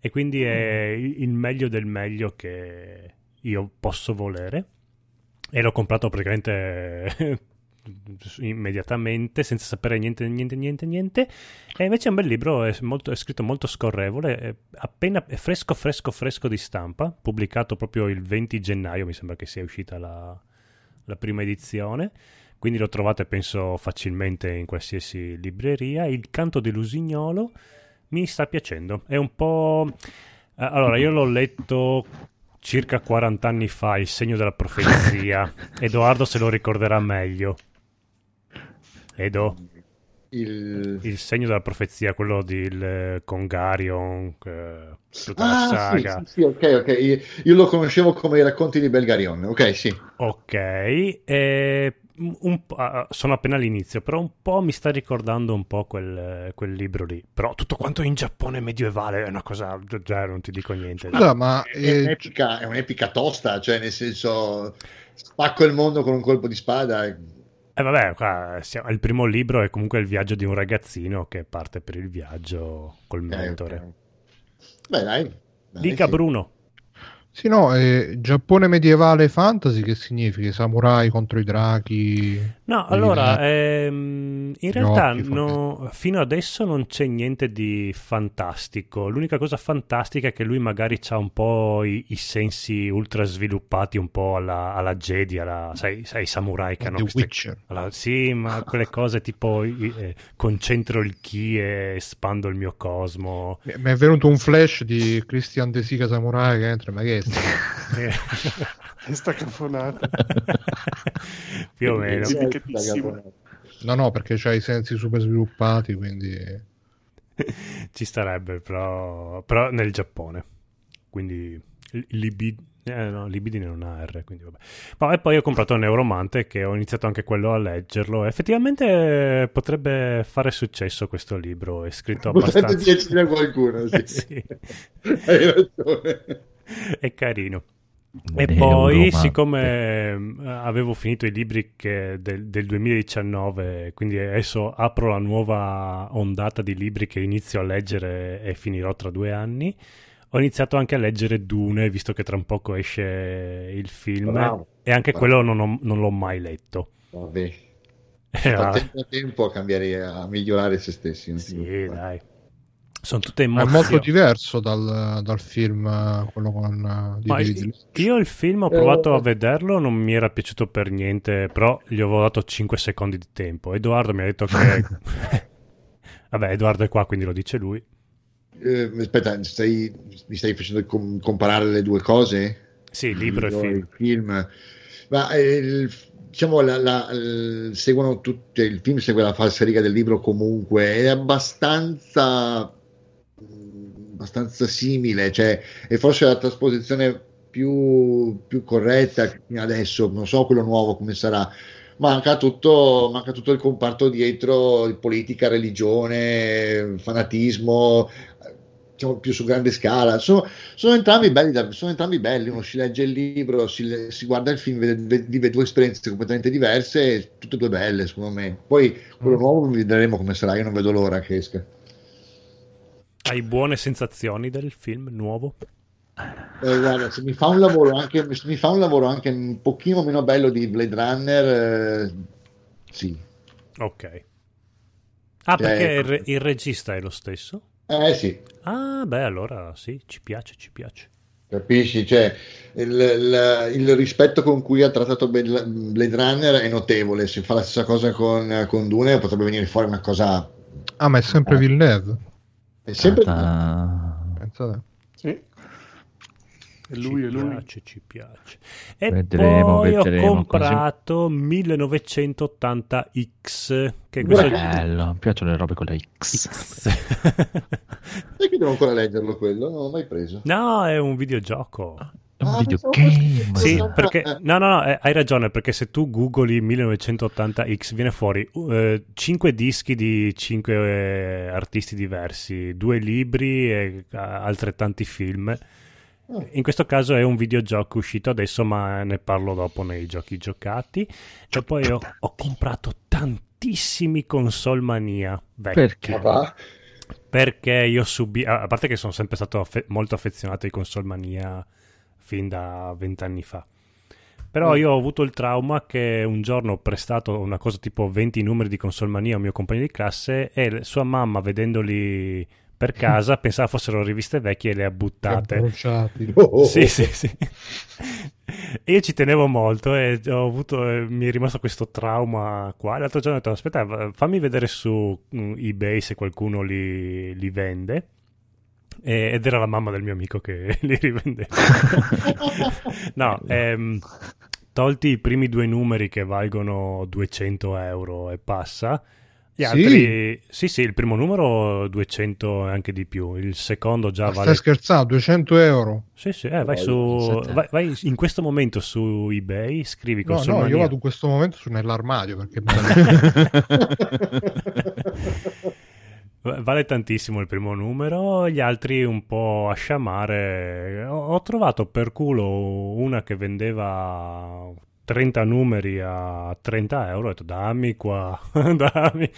E quindi è il il meglio del meglio che io posso volere. E l'ho comprato praticamente immediatamente senza sapere niente niente niente niente. E invece è un bel libro è, molto- è scritto molto scorrevole è appena è fresco fresco fresco di stampa pubblicato proprio il 20 gennaio mi sembra che sia uscita la, la prima edizione. Quindi lo trovate penso facilmente in qualsiasi libreria. Il canto dell'usignolo mi sta piacendo. È un po' eh, allora io l'ho letto circa 40 anni fa il segno della profezia. Edoardo se lo ricorderà meglio Edo Il... il segno della profezia quello di il Congarion eh, tutta la Ah, sì, saga sì, sì, ok, ok. Io, io lo conoscevo come i racconti di Belgarion. Ok, sì. Ok, e un po', ah, sono appena all'inizio, però un po' mi sta ricordando un po' quel, quel libro lì. Però tutto quanto in Giappone medievale è una cosa, già non ti dico niente. Scusa, ma È, eh, un'epica, è un'epica tosta, cioè nel senso spacco il mondo con un colpo di spada. E vabbè, qua siamo- il primo libro è comunque il viaggio di un ragazzino che parte per il viaggio col mentore. ok. Beh, dai. dai, Dica sì. Bruno. Sì, no, eh, Giappone medievale fantasy che significa? Samurai contro i draghi? No, allora, ehm, in realtà no- fino adesso non c'è niente di fantastico. L'unica cosa fantastica è che lui magari ha un po' i, i sensi ultra sviluppati, un po' alla, alla Jedi, alla, sai, sai, i samurai che hanno The queste- Witcher. alla- sì, ma quelle cose tipo eh, concentro il ki e espando il mio cosmo. Mi mi è venuto un flash di Christian De Sica Samurai che entra, ma che è? Sta? Sta cafonata. Più o meno. No, no, perché c'ha i sensi super sviluppati, quindi... Ci starebbe, però, però nel Giappone. Quindi libid- eh, no, libidine non ha R, quindi vabbè. Ma, e poi ho comprato Neuromante che ho iniziato anche quello a leggerlo. Effettivamente potrebbe fare successo questo libro, è scritto Potrebbe abbastanza... piacere a qualcuno, sì. Sì. Hai ragione. È carino. E poi, siccome eh, avevo finito i libri che- del, del 2019, quindi adesso apro la nuova ondata di libri che inizio a leggere e finirò tra due anni, ho iniziato anche a leggere Dune, visto che tra un poco esce il film, Bravo. e anche Bravo. quello non, ho- non l'ho mai letto. Vabbè. Era- Fa tempo a tempo a cambiare, a migliorare se stessi. sì, dai. Sono tutte Ma è emozioni. molto diverso dal, dal film, eh, quello con... eh, di David io- il film ho provato Eh. a vederlo, non mi era piaciuto per niente, però gli avevo dato 5 secondi di tempo. Edoardo mi ha detto che... Vabbè, Edoardo è qua, quindi lo dice lui. Eh, aspetta, stai- mi stai facendo com- comparare le due cose? Sì, libro e Io film. film. Ma eh, il- diciamo, la, la- il- seguono tutti, il film segue la falsariga del libro comunque, è abbastanza, abbastanza simile, cioè è forse la trasposizione più, più corretta adesso, non so quello nuovo come sarà. Manca tutto, manca tutto il comparto dietro, di politica, religione, fanatismo, diciamo più su grande scala. Sono, sono entrambi belli, sono entrambi belli. Uno si legge il libro, si, si guarda il film, vede- vive due esperienze completamente diverse, tutte e due belle, secondo me. Poi quello nuovo vedremo come sarà. Io non vedo l'ora che esca. Hai buone sensazioni del film nuovo? Eh, guarda, se mi fa un lavoro anche, se mi fa un lavoro anche un pochino meno bello di Blade Runner, eh, sì. Ok. Ah, Cioè- perché il, re- il regista è lo stesso? Eh sì, Ah, beh, allora sì, ci piace, ci piace. capisci? Cioè, il, il- il rispetto con cui ha trattato Blade Blade Runner è notevole. Se fa la stessa cosa con, con Dune potrebbe venire fuori una cosa... Ah, ma è sempre Villeneuve. È sempre... Ah, Pensate. Sì. E lui ci e lui. piace, ci piace. E Vedremo, poi vedremo, ho comprato 1980X, che è questo... bello, mi piacciono le robe con la X. Sai che devo ancora leggerlo quello? Non l'ho mai preso. no, è un videogioco. Un Ah, videogame. Sì, Eh. perché no, no, no, eh, hai ragione, perché se tu googli 1980X viene fuori 5 dischi di 5 artisti diversi, due libri e eh, altrettanti film. In questo caso è un videogioco uscito adesso, ma ne parlo dopo nei giochi giocati. E poi ho, ho comprato tantissimi console mania vecchi. Perché? Va? Perché io subi... A a parte che sono sempre stato affe- molto affezionato ai console mania fin da vent'anni fa. Però io ho avuto il trauma che un giorno ho prestato una cosa tipo 20 numeri di console mania a un mio compagno di classe e sua mamma, vedendoli per casa, pensava fossero riviste vecchie e le ha buttate. Bruciati. Oh, Sì, sì, sì. E io ci tenevo molto e ho avuto, mi è rimasto questo trauma qua. L'altro giorno ho detto, aspetta, fammi vedere su mm, eBay se qualcuno li, li vende. E- ed era la mamma del mio amico che li rivendeva. no, ehm, tolti i primi due numeri che valgono 200 euro e passa. Gli Sì? altri, sì, sì, il primo numero 200 e anche di più, il secondo già Ma vale Stai scherzando? 200 euro? sì, sì, eh, vai, su, vai, vai in questo momento su eBay, scrivi No, console no, io vado in questo momento su nell'armadio perché Vale tantissimo il primo numero, gli altri un po' a sciamare. Ho, ho trovato per culo una che vendeva 30 numeri a 30 euro. Ho detto dammi qua, dammi,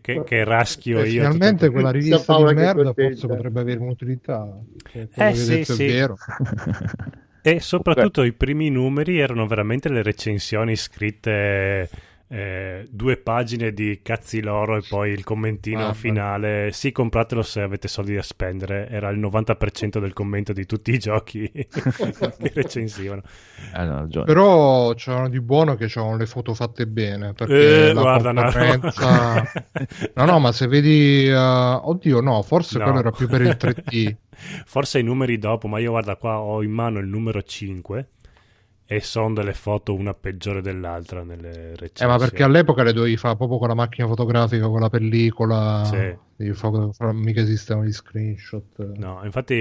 che, che raschio Eh, io. finalmente quella Sta rivista di merda contenta. forse potrebbe avere un'utilità. Quello Eh, sì, sì. è vero. E soprattutto i primi numeri erano veramente le recensioni scritte eh, due pagine di cazzi loro e poi il commentino Mamma. finale. Sì, compratelo se avete soldi da spendere. Era il 90% del commento di tutti i giochi che recensivano. Eh, no. Però c'erano di buono che c'erano le foto fatte bene. Perché Eh, la guarda, no. concorrenza... no, no, ma se vedi... uh, Oddio, no, forse No. quello era più per il 3D. Forse i numeri dopo, ma io guarda qua ho in mano il numero 5 e sono delle foto una peggiore dell'altra nelle recensioni. Eh, ma perché all'epoca le dovevi fare proprio con la macchina fotografica, con la pellicola. Sì. Devi fare- fare- mica esistevano gli screenshot. No, infatti,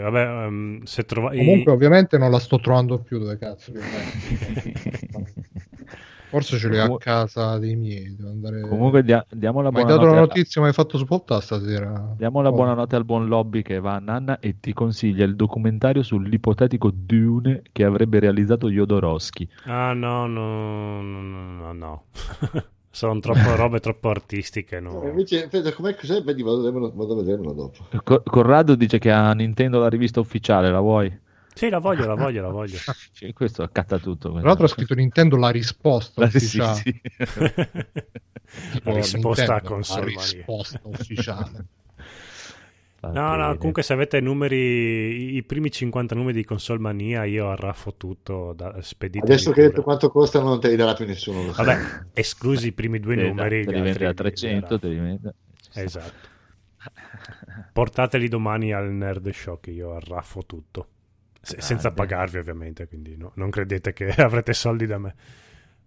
vabbè, ehm, se trovai... Comunque, ovviamente, non la sto trovando più dove cazzo. che. Forse ce li ho a casa dei miei. Devo andare... Comunque dia- diamo la Ma hai dato la notizia, mi hai fatto svoltare stasera. Diamo la Oh. buonanotte al buon Lobby che va a Nanna e ti consiglia il documentario sull'ipotetico Dune che avrebbe realizzato Jodorowsky. Ah no, no, no, no, no, no. Sono troppo robe troppo artistiche, no. Eh, Invece, aspetta, com'è cos'è? Vedi, vado, a vederlo- vado a vederlo dopo. Co- Corrado dice che a Nintendo la rivista ufficiale, la vuoi? Sì, la voglio, la voglio, la voglio. Sì, questo accatta tutto. Tra l'altro ha scritto Nintendo la risposta La- sì, ufficiale. sì. La risposta a Nintendo, console la risposta ufficiale. No, no, comunque se avete numeri, i- primi 50 numeri di console mania, io arraffo tutto, da, speditemi Adesso che hai detto quanto costano, non te li darà più nessuno. Vabbè, esclusi i primi due Te- numeri. te li vende altri a li 300, te li vende. Esatto. Portateli domani al Nerd Show che io arraffo tutto. Se- senza Grande. pagarvi ovviamente, quindi no- non credete che avrete soldi da me.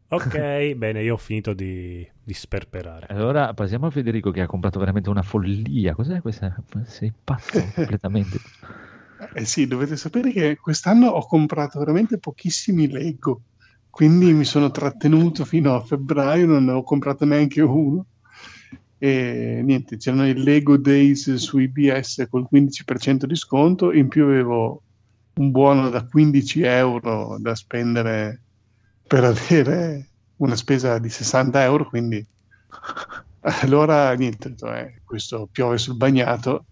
Ok, bene, io ho finito di, di sperperare. Allora passiamo a Federico che ha comprato veramente una follia. Cos'è questa? Sei pazzo completamente. Eh sì, dovete sapere che quest'anno ho comprato veramente pochissimi Lego, quindi mi sono trattenuto fino a febbraio, non ne ho comprato neanche uno. E niente, c'erano i Lego Days su IBS col 15% di sconto, in più avevo un buono da 15 euro da spendere per avere una spesa di 60 euro, quindi allora niente, eh, questo piove sul bagnato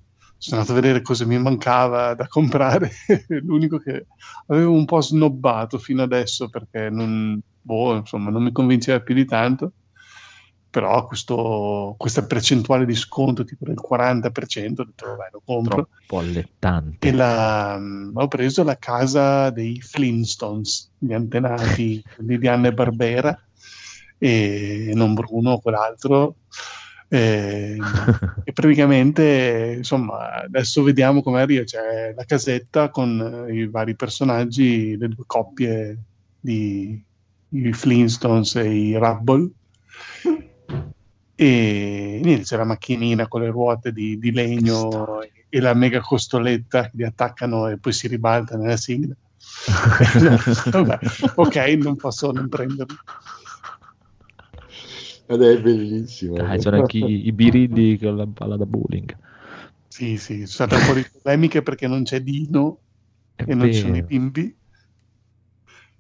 sono andato a vedere cosa mi mancava da comprare. L'unico che avevo un po' snobbato fino adesso perché non, boh, insomma, non mi convinceva più di tanto. Però questo- questa percentuale di sconto, tipo del 40%, ho detto, vabbè, lo compro. Troppo allettante. E la- ho preso la casa dei Flintstones, gli antenati di Anne Barbera, e non Bruno, quell'altro. E, e praticamente, insomma, adesso vediamo come arriva. C'è la casetta con eh, i vari personaggi, le due coppie di i Flintstones e i Rubble. E niente, c'è la macchinina con le ruote di, di legno e la mega costoletta che li attaccano e poi si ribalta nella sigla. Vabbè, ok, non posso non prenderlo. Ed è bellissimo. Dai, c'erano anche i, i birilli con la palla da bowling. Sì, sì, sono state un po' di polemiche perché non c'è Dino È e non ci sono i bimbi.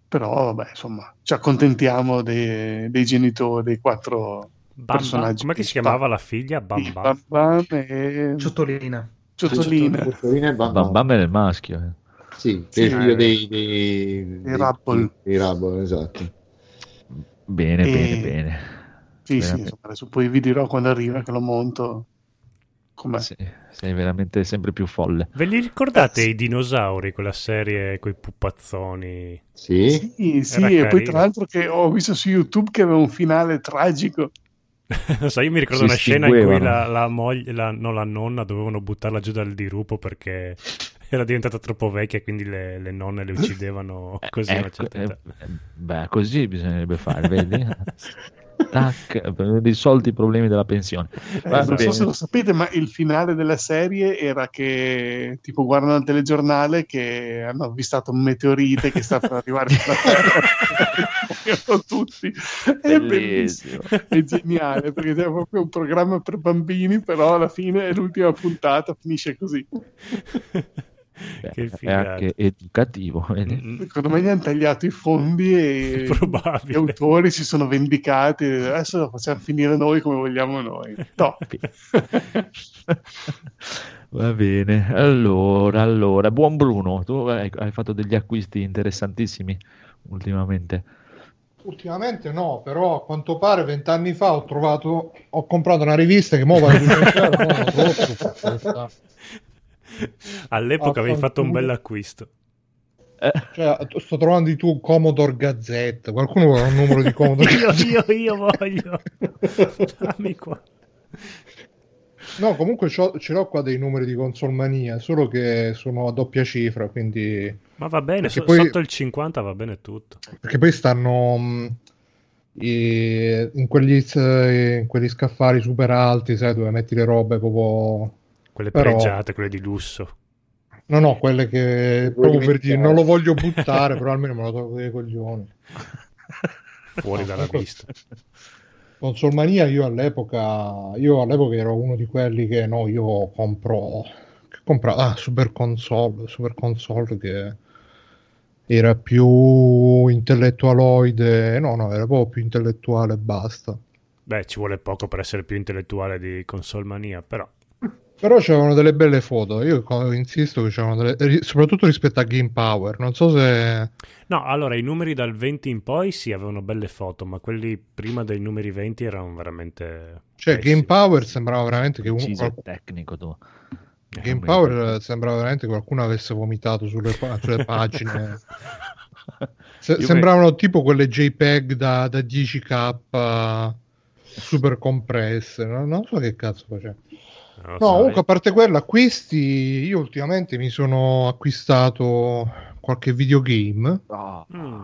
Però, vabbè, insomma, ci accontentiamo dei, dei genitori, dei quattro Bam Bam, personaggi. com'è che si chiamava la figlia? Bam Sì, Bam. Bam Bam e Ciotolina. Ciotolina. Ciotolina e Bam Bam Bam. Bam è il maschio. eh. Sì, Sì, è il figlio eh, dei, dei, dei Rubble. dei Rubble, esatto. Bene, E- bene, bene. Sì, sì, Veramente. insomma, adesso poi vi dirò quando arriva che lo monto. Com'è? Sì, sei veramente sempre più folle. Ve li ricordate Eh, sì. i dinosauri, quella serie con i pupazzoni? Sì? Sì, sì, e poi tra l'altro che ho visto su YouTube che aveva un finale tragico. Non so, io mi ricordo Si una scena in cui la, la moglie, la, no, la nonna dovevano buttarla giù dal dirupo perché era diventata troppo vecchia e quindi le, le nonne le uccidevano così una Ecco, eh, beh, così bisognerebbe fare, vedi? Tac, risolti i problemi della pensione. Eh, non so se lo sapete, ma il finale della serie era che tipo guardano il telegiornale che hanno avvistato un meteorite che sta per arrivare sulla Terra. Tutti. È bellissimo, è geniale perché è proprio un programma per bambini, però alla fine l'ultima puntata finisce così. Beh, che è anche educativo. Mm, Secondo me gli hanno tagliato i fondi e Probabile. gli autori si sono vendicati. Adesso lo facciamo finire noi come vogliamo noi. Top. Va bene, allora, allora, buon Bruno, tu hai, hai fatto degli acquisti interessantissimi ultimamente. Ultimamente no, però a quanto pare vent'anni fa ho trovato, ho comprato una rivista che mo vale 200 euro, no, la trovo schifezza. All'epoca avevi fatto un bel acquisto. Cioè, sto trovando di tuo Commodore Gazette. Qualcuno vuole un numero di Commodore Io, Gazette? io, io voglio. Dammi qua. No, comunque c'ho- ce l'ho qua dei numeri di Consolmania, solo che sono a doppia cifra, quindi... Ma va bene, so- poi- sotto il 50 va bene tutto. Perché poi stanno mh, i- in, quegli, in quegli scaffali super alti, sai, dove metti le robe proprio... Quelle Però- pregiate, quelle di lusso. No, no, quelle che proprio per dire non lo voglio buttare, però almeno me lo tolgo dai coglioni. Fuori dalla vista. Consolmania io all'epoca io all'epoca ero uno di quelli che no, io compro che compra ah, Super Console, Super Console che era più intellettualoide, no, no, era proprio più intellettuale e basta. Beh, ci vuole poco per essere più intellettuale di Console Mania, però. Però c'erano delle belle foto, io insisto che c'erano delle soprattutto rispetto a Game Power, non so se No, allora i numeri dal 20 in poi sì, avevano belle foto, ma quelli prima dei numeri 20 erano veramente. cioè pessimi. Game Power sembrava veramente che uno, Preciso e qual- tecnico tu. Game Power sembrava veramente che qualcuno avesse vomitato sulle, pa- sulle pagine. Se- sembravano tipo quelle JPEG da, da 10k super compresse. No? Non so che cazzo faceva. No, so, comunque a parte quello, acquisti, io ultimamente mi sono acquistato qualche videogame. Mm.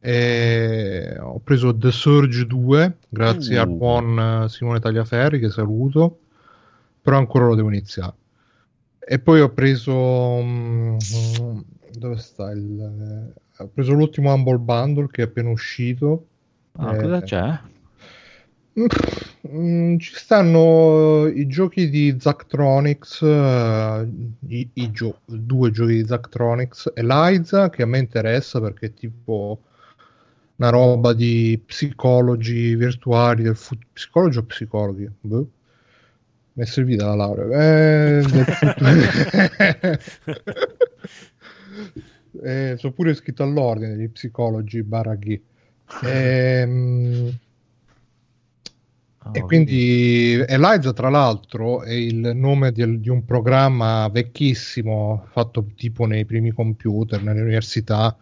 E ho preso The Surge 2 grazie Uh. al buon Simone Tagliaferri che saluto, però ancora lo devo iniziare. E poi ho preso mm, dove sta il eh, ho preso l'ultimo Humble Bundle che è appena uscito. Ah, Eh, cosa c'è? Mm, ci stanno i giochi di Zachtronics, eh, i, i gio- due giochi di Zachtronics, Eliza che a me interessa perché è tipo una roba di psicologi virtuali del fu- psicologi o psicologi? Boh. Mi è servita la laurea. Eh. Eh, sono pure iscritto all'ordine di psicologi baraghi. Ehm, Ah, e quindi Eliza, tra l'altro, è il nome del- di un programma vecchissimo fatto tipo nei primi computer, nelle università,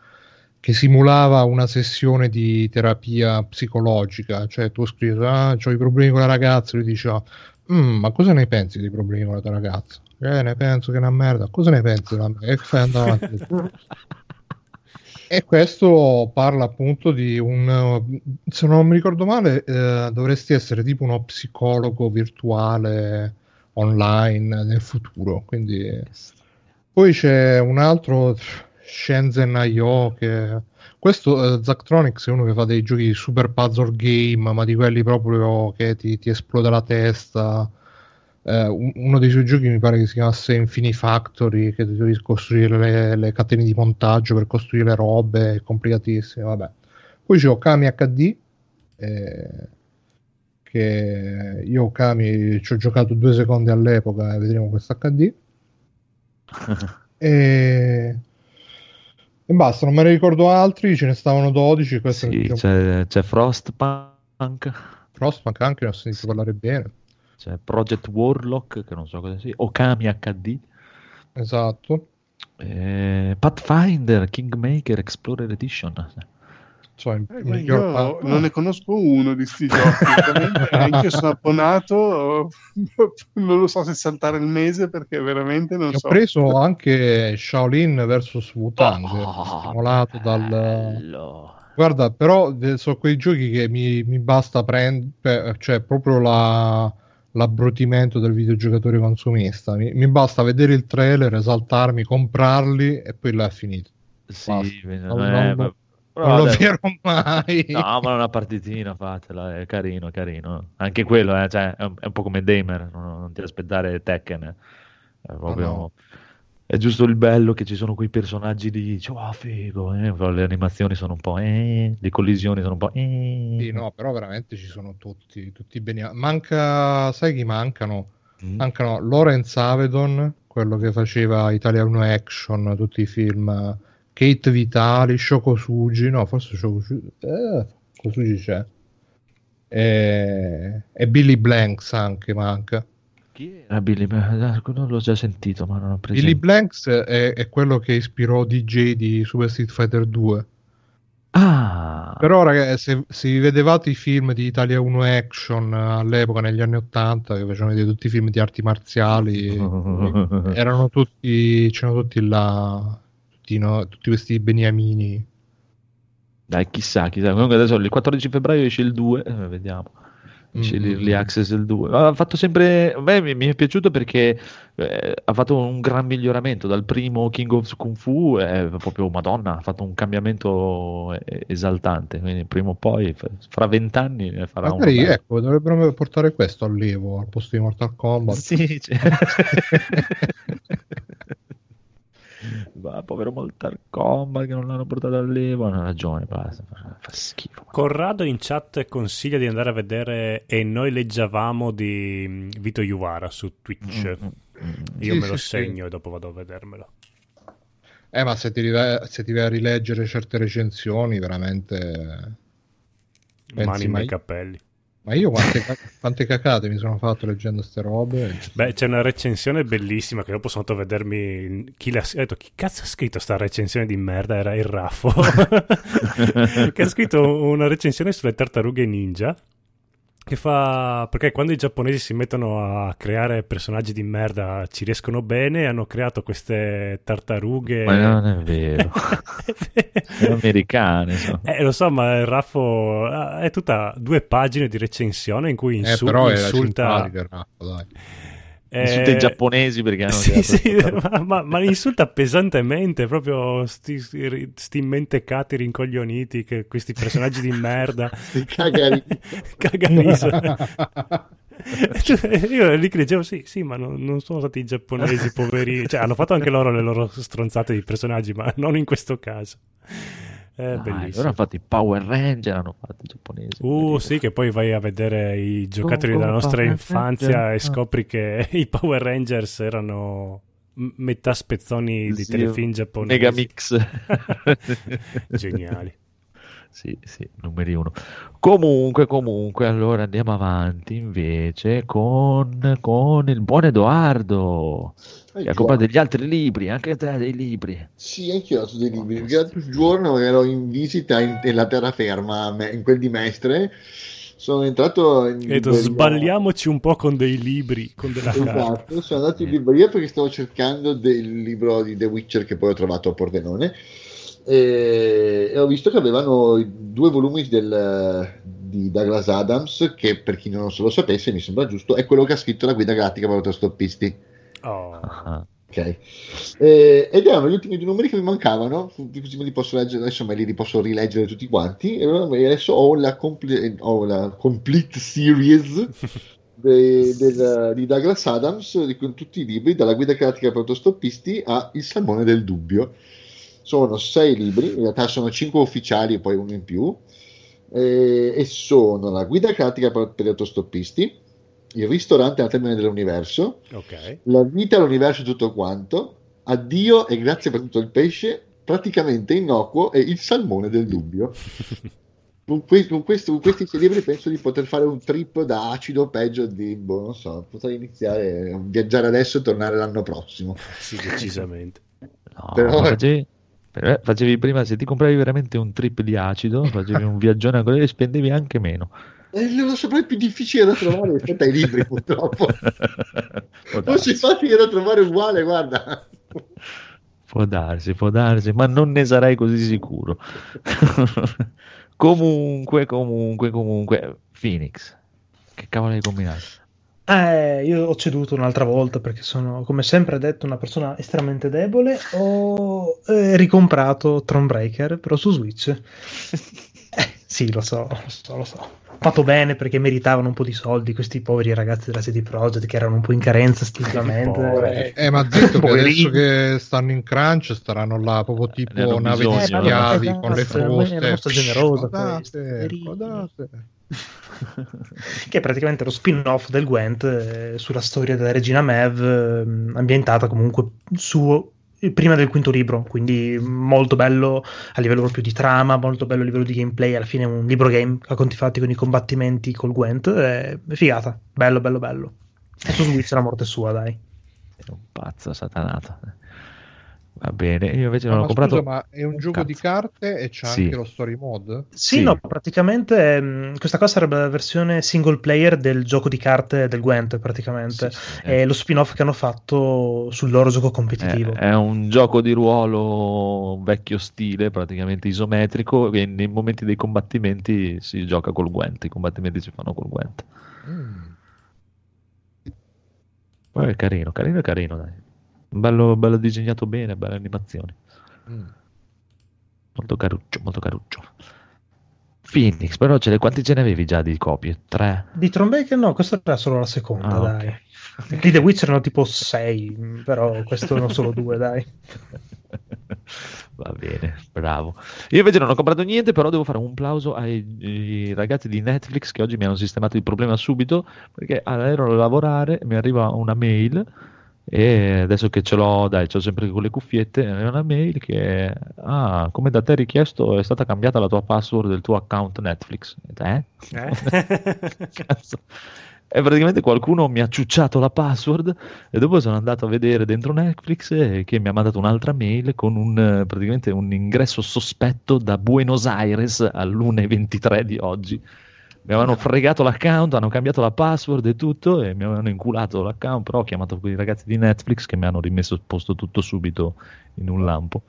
che simulava una sessione di terapia psicologica. Cioè, tu scrivi, ah, ho i problemi con la ragazza, lui dice, "Mm, ma cosa ne pensi dei problemi con la tua ragazza? Eh, ne penso che è una merda. Cosa ne pensi? E fai andare avanti. E questo parla appunto di un, se non mi ricordo male, eh, dovresti essere tipo uno psicologo virtuale online nel futuro. Quindi poi c'è un altro Shenzhen IO che questo eh, Zachtronics è uno che fa dei giochi super puzzle game, ma di quelli proprio che ti, ti esplode la testa. Eh, un- uno dei suoi giochi mi pare che si chiamasse Infinifactory, che devi costruire le, le catene di montaggio per costruire le robe, è complicatissimo, vabbè. Poi c'è Okami HD, eh, che io Okami ci ho giocato due secondi all'epoca e vedremo questo HD. E... e basta, non me ne ricordo altri, ce ne stavano 12, questo Sì, c'è, c'è Frostpunk, Frostpunk anche ne ho sentito parlare bene. C'è Project Warlock, che non so cosa sia, Okami HD, Esatto. eh, Pathfinder, Kingmaker, Explorer Edition. Cioè, Eh, miglior io pa- non ne conosco uno di sti giochi, anche io sono abbonato, non lo so se saltare il mese perché veramente non Ho so. preso anche Shaolin vs Wu-Tang, Oh, stimolato dal... bello. Guarda, però eh, sono quei giochi che mi, mi basta prendere, cioè proprio la- l'abbrutimento del videogiocatore consumista. Mi, mi basta vedere il trailer, esaltarmi, comprarli e poi là è finito. Sì, Basta. non, Non- è- non- ma- non lo vierò mai. No, ma una partitina fatela, è carino, carino. Anche quello, eh, cioè, è, un, è un po' come Damer, non, non ti aspettare Tekken. eh. È proprio... no. È giusto il bello che ci sono quei personaggi di... Cioè, oh, figo, eh, le animazioni sono un po'... Eh, le collisioni sono un po'... Eh. Sì, no, però veramente ci sono tutti, tutti bene. Manca, sai chi mancano? Mm. Mancano Lorenz Avedon, quello che faceva Italia 1 Action, tutti i film, Kate Vitali, Shoko Suji, no, forse Shoko Suji, eh, Shoko Suji c'è. E, e Billy Blanks anche manca. Chi era Billy? Beh, Non l'ho già sentito, ma non ho preso... Billy Blanks è, è quello che ispirò DJ di Super Street Fighter 2. Ah! Però, ragazzi, se, se vi vedevate i film di Italia 1 Action all'epoca, negli anni 80, che facevano vedere tutti i film di arti marziali, erano tutti, c'erano tutti là, tutti, no, tutti questi beniamini. Dai, chissà, chissà. Comunque adesso il 14 febbraio esce il 2, eh, vediamo. Mm. l'Early Access del 2. Ha fatto sempre... Beh, mi, mi è piaciuto perché eh, ha fatto un gran miglioramento dal primo King of Kung Fu, è proprio Madonna, ha fatto un cambiamento eh, esaltante. Quindi prima o poi, fra vent'anni, ne farà Magari, bello. ecco, dovrebbero portare questo allievo al posto di Mortal Kombat. Sì, cioè. Ma povero Mortal Kombat che non l'hanno portato all'Evo, hanno ragione, basta, fa, fa schifo. Corrado in chat consiglia di andare a vedere E noi leggiavamo di Vito Juvara su Twitch. Mm, mm, mm. Io Sì, me lo sì, segno e dopo vado a vedermelo. Eh, ma se ti, rive- se ti vai a rileggere certe recensioni, veramente... Pensi Mani nei mai- capelli. Ma io quante, quante cacate mi sono fatto leggendo ste robe? Beh, c'è una recensione bellissima che dopo sono andato a vedermi chi l'ha detto, chi cazzo ha scritto sta recensione di merda? Era il Raffo che ha scritto una recensione sulle tartarughe ninja che fa perché quando i giapponesi si mettono a creare personaggi di merda ci riescono bene hanno creato queste tartarughe Ma non è vero. Sono americane. sono. eh, lo so ma il Raffo ah, è tutta due pagine di recensione in cui Eh, insu- però era insulta simpatica il Raffa, dai. Eh, Insulta i giapponesi perché hanno sì, sì, ma, ma, ma li insulta pesantemente, proprio sti, sti mentecati rincoglioniti, che, questi personaggi di merda. Cagari. Cagariso. Cioè, io lì che leggevo, sì, sì, ma non, non sono stati i giapponesi poveri, cioè hanno fatto anche loro le loro stronzate di personaggi, ma non in questo caso. È Dai, bellissimo. allora hanno fatto i Power Ranger, hanno fatto i giapponesi. Uh, sì, che poi vai a vedere i giocattoli Go, go, della nostra Power infanzia Ranger. e scopri che i Power Rangers erano metà spezzoni di Sì, telefilm giapponesi. Megamix. Geniali. Sì, sì, numeri uno. Comunque, comunque, allora andiamo avanti invece con, con il buon Edoardo, che ha comprato degli altri libri, anche te dei libri. Sì, anch'io ho dato dei libri. perché L'altro giorno ero in visita in, nella terraferma, in quel di Mestre. Sono entrato in E libreria- sbagliamoci un po' con dei libri, con della carta. Esatto, sono andato in libreria perché stavo cercando del libro di The Witcher che poi ho trovato a Pordenone e, e ho visto che avevano due volumi del- di Douglas Adams che per chi non se lo sapesse mi sembra giusto è quello che ha scritto la guida galattica per autostoppisti Oh. Ah, ok Eh, ed erano gli ultimi due numeri che mi mancavano così me li posso leggere adesso me li posso rileggere tutti quanti e adesso ho la, comple- ho la complete series de- del- di Douglas Adams con tutti i libri dalla guida galattica per autostoppisti a Il salmone del dubbio sono sei libri in realtà sono cinque ufficiali e poi uno in più eh, e sono la guida galattica per, per gli autostoppisti il ristorante al termine dell'universo Ok. la vita, l'universo e tutto quanto, addio e grazie per tutto il pesce, praticamente innocuo e il salmone del dubbio. Con, que- con questo- con questi sei libri penso di poter fare un trip da acido peggio di, boh, non so, potrei iniziare a viaggiare adesso e tornare l'anno prossimo. Sì, decisamente. no, Però- facevi, facevi prima, se ti compravi veramente un trip di acido, facevi un viaggione a quello e spendevi anche meno. E lo saprei più difficile da trovare rispetto ai libri purtroppo. Darsi, facile da trovare uguale, guarda. può darsi, può darsi, ma non ne sarei così sicuro. comunque, comunque, comunque, Phoenix, che cavolo hai combinato? Eh, io ho ceduto un'altra volta perché sono, come sempre detto, una persona estremamente debole. Ho eh, ricomprato Thronebreaker, però su Switch. Eh, sì, lo so, lo so, lo so. Fatto bene perché meritavano un po' di soldi questi poveri ragazzi della CD Projekt che erano un po' in carenza stilamente. poveri. Eh, ma zitto che adesso che stanno in crunch staranno là proprio Ne tipo hanno nave di eh, schiavi ma- con le esatto, fruste. molto generosa che è praticamente lo spin-off del Gwent eh, sulla storia della regina Mev, eh, ambientata comunque su prima del quinto libro, quindi molto bello a livello proprio di trama, molto bello a livello di gameplay, alla fine è un libro game a conti fatti con i combattimenti col Gwent, è figata, bello bello bello. E su Switch la morte sua, dai. Sei un pazzo satanato. Va bene, io invece No, non ho ma comprato... scusa, ma è un gioco di cazzo. carte e c'è Sì. anche lo story mode? Sì, Sì. no, praticamente mh, questa qua sarebbe la versione single player del gioco di carte del Gwent, praticamente. Sì, sì, È lo spin-off che hanno fatto sul loro gioco competitivo. È, è un gioco di ruolo vecchio stile, praticamente isometrico, e nei momenti dei combattimenti si gioca col Gwent, i combattimenti si fanno col Gwent. Mm. Poi è carino, carino carino, dai. Bello, bello disegnato bene, belle animazioni. Mm. Molto caruccio, molto caruccio. Phoenix, però ce le, quanti ce ne avevi già di copie? Tre? Di Thronebreaker no, questa era solo la seconda, Ah, dai. Di The Witcher erano tipo 6, però questo erano solo due, dai. Va bene, bravo. Io invece non ho comprato niente, però devo fare un plauso ai, ai ragazzi di Netflix che oggi mi hanno sistemato il problema subito perché ero a lavorare, mi arriva una mail e adesso che ce l'ho, dai, ce l'ho sempre con le cuffiette, arriva una mail che ah, come da te richiesto è stata cambiata la tua password del tuo account Netflix. Eh? Eh? Cazzo. E praticamente qualcuno mi ha ciucciato la password e dopo sono andato a vedere dentro Netflix che mi ha mandato un'altra mail con un, praticamente un ingresso sospetto da Buenos Aires all'1.23 di oggi. Mi avevano fregato l'account, hanno cambiato la password e tutto e mi avevano inculato l'account, però ho chiamato quei ragazzi di Netflix che mi hanno rimesso posto tutto subito in un lampo.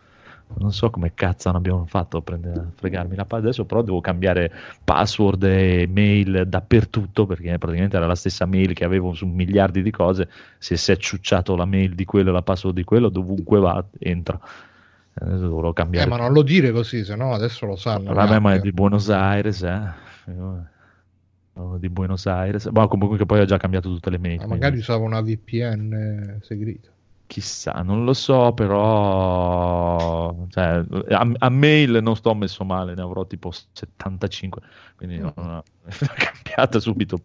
Non so come cazzo non abbiamo fatto a, prendere, a fregarmi la palla. Adesso però devo cambiare password e mail dappertutto perché praticamente era la stessa mail che avevo su miliardi di cose. Se si è ciucciato la mail di quello e la password di quello, dovunque va, entra. Adesso dovrò Eh, cambiare. ma non lo dire così, se no adesso lo sanno. Vabbè, ma è di Buenos Aires, eh. Di Buenos Aires. Ma comunque poi ho già cambiato tutte le mail. Ma quindi magari usava una VPN segreta. Chissà, non lo so, però cioè, a, a mail non sto messo male, ne avrò tipo 75, quindi non ho cambiata subito.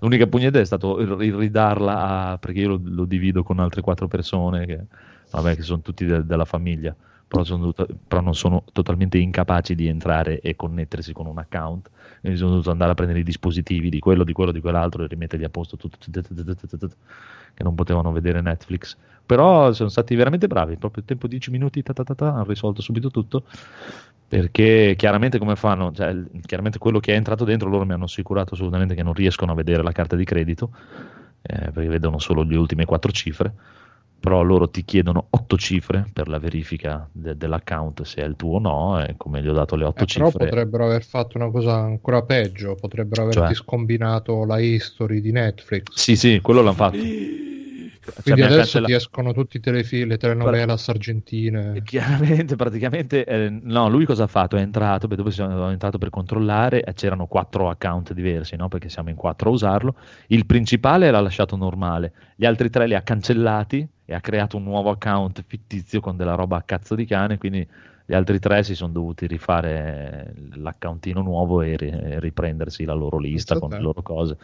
L'unica pugnetta è stato il, il ridarla a, perché io lo, lo divido con altre quattro persone che, vabbè, che sono tutti de- della famiglia, però, sono però non sono totalmente incapaci di entrare e connettersi con un account. Quindi sono dovuto andare a prendere i dispositivi di quello, di quello, di quell'altro e rimetterli a posto tutto, che non potevano vedere Netflix. Però sono stati veramente bravi, proprio tempo 10 minuti ta ta ta ta, hanno risolto subito tutto. Perché chiaramente come fanno? Cioè, chiaramente quello che è entrato dentro loro mi hanno assicurato assolutamente che non riescono a vedere la carta di credito, eh, perché vedono solo le ultime quattro cifre però loro ti chiedono otto cifre per la verifica de- dell'account se è il tuo o no e come gli ho dato le otto Eh, però cifre potrebbero aver fatto una cosa ancora peggio, potrebbero averti Cioè? scombinato la history di Netflix. sì sì quello l'hanno fatto Cioè, Quindi mi ha adesso ti escono tutti i telefilm, le telenovelas argentine. Chiaramente, praticamente, eh, no, lui cosa ha fatto? È entrato, beh, dopo siamo entrato per controllare, eh, c'erano quattro account diversi, no? Perché siamo in quattro a usarlo. Il principale l'ha lasciato normale, gli altri tre li ha cancellati e ha creato un nuovo account fittizio con della roba a cazzo di cane, quindi gli altri tre si sono dovuti rifare l'accountino nuovo e, ri- riprendersi la loro lista con le loro cose.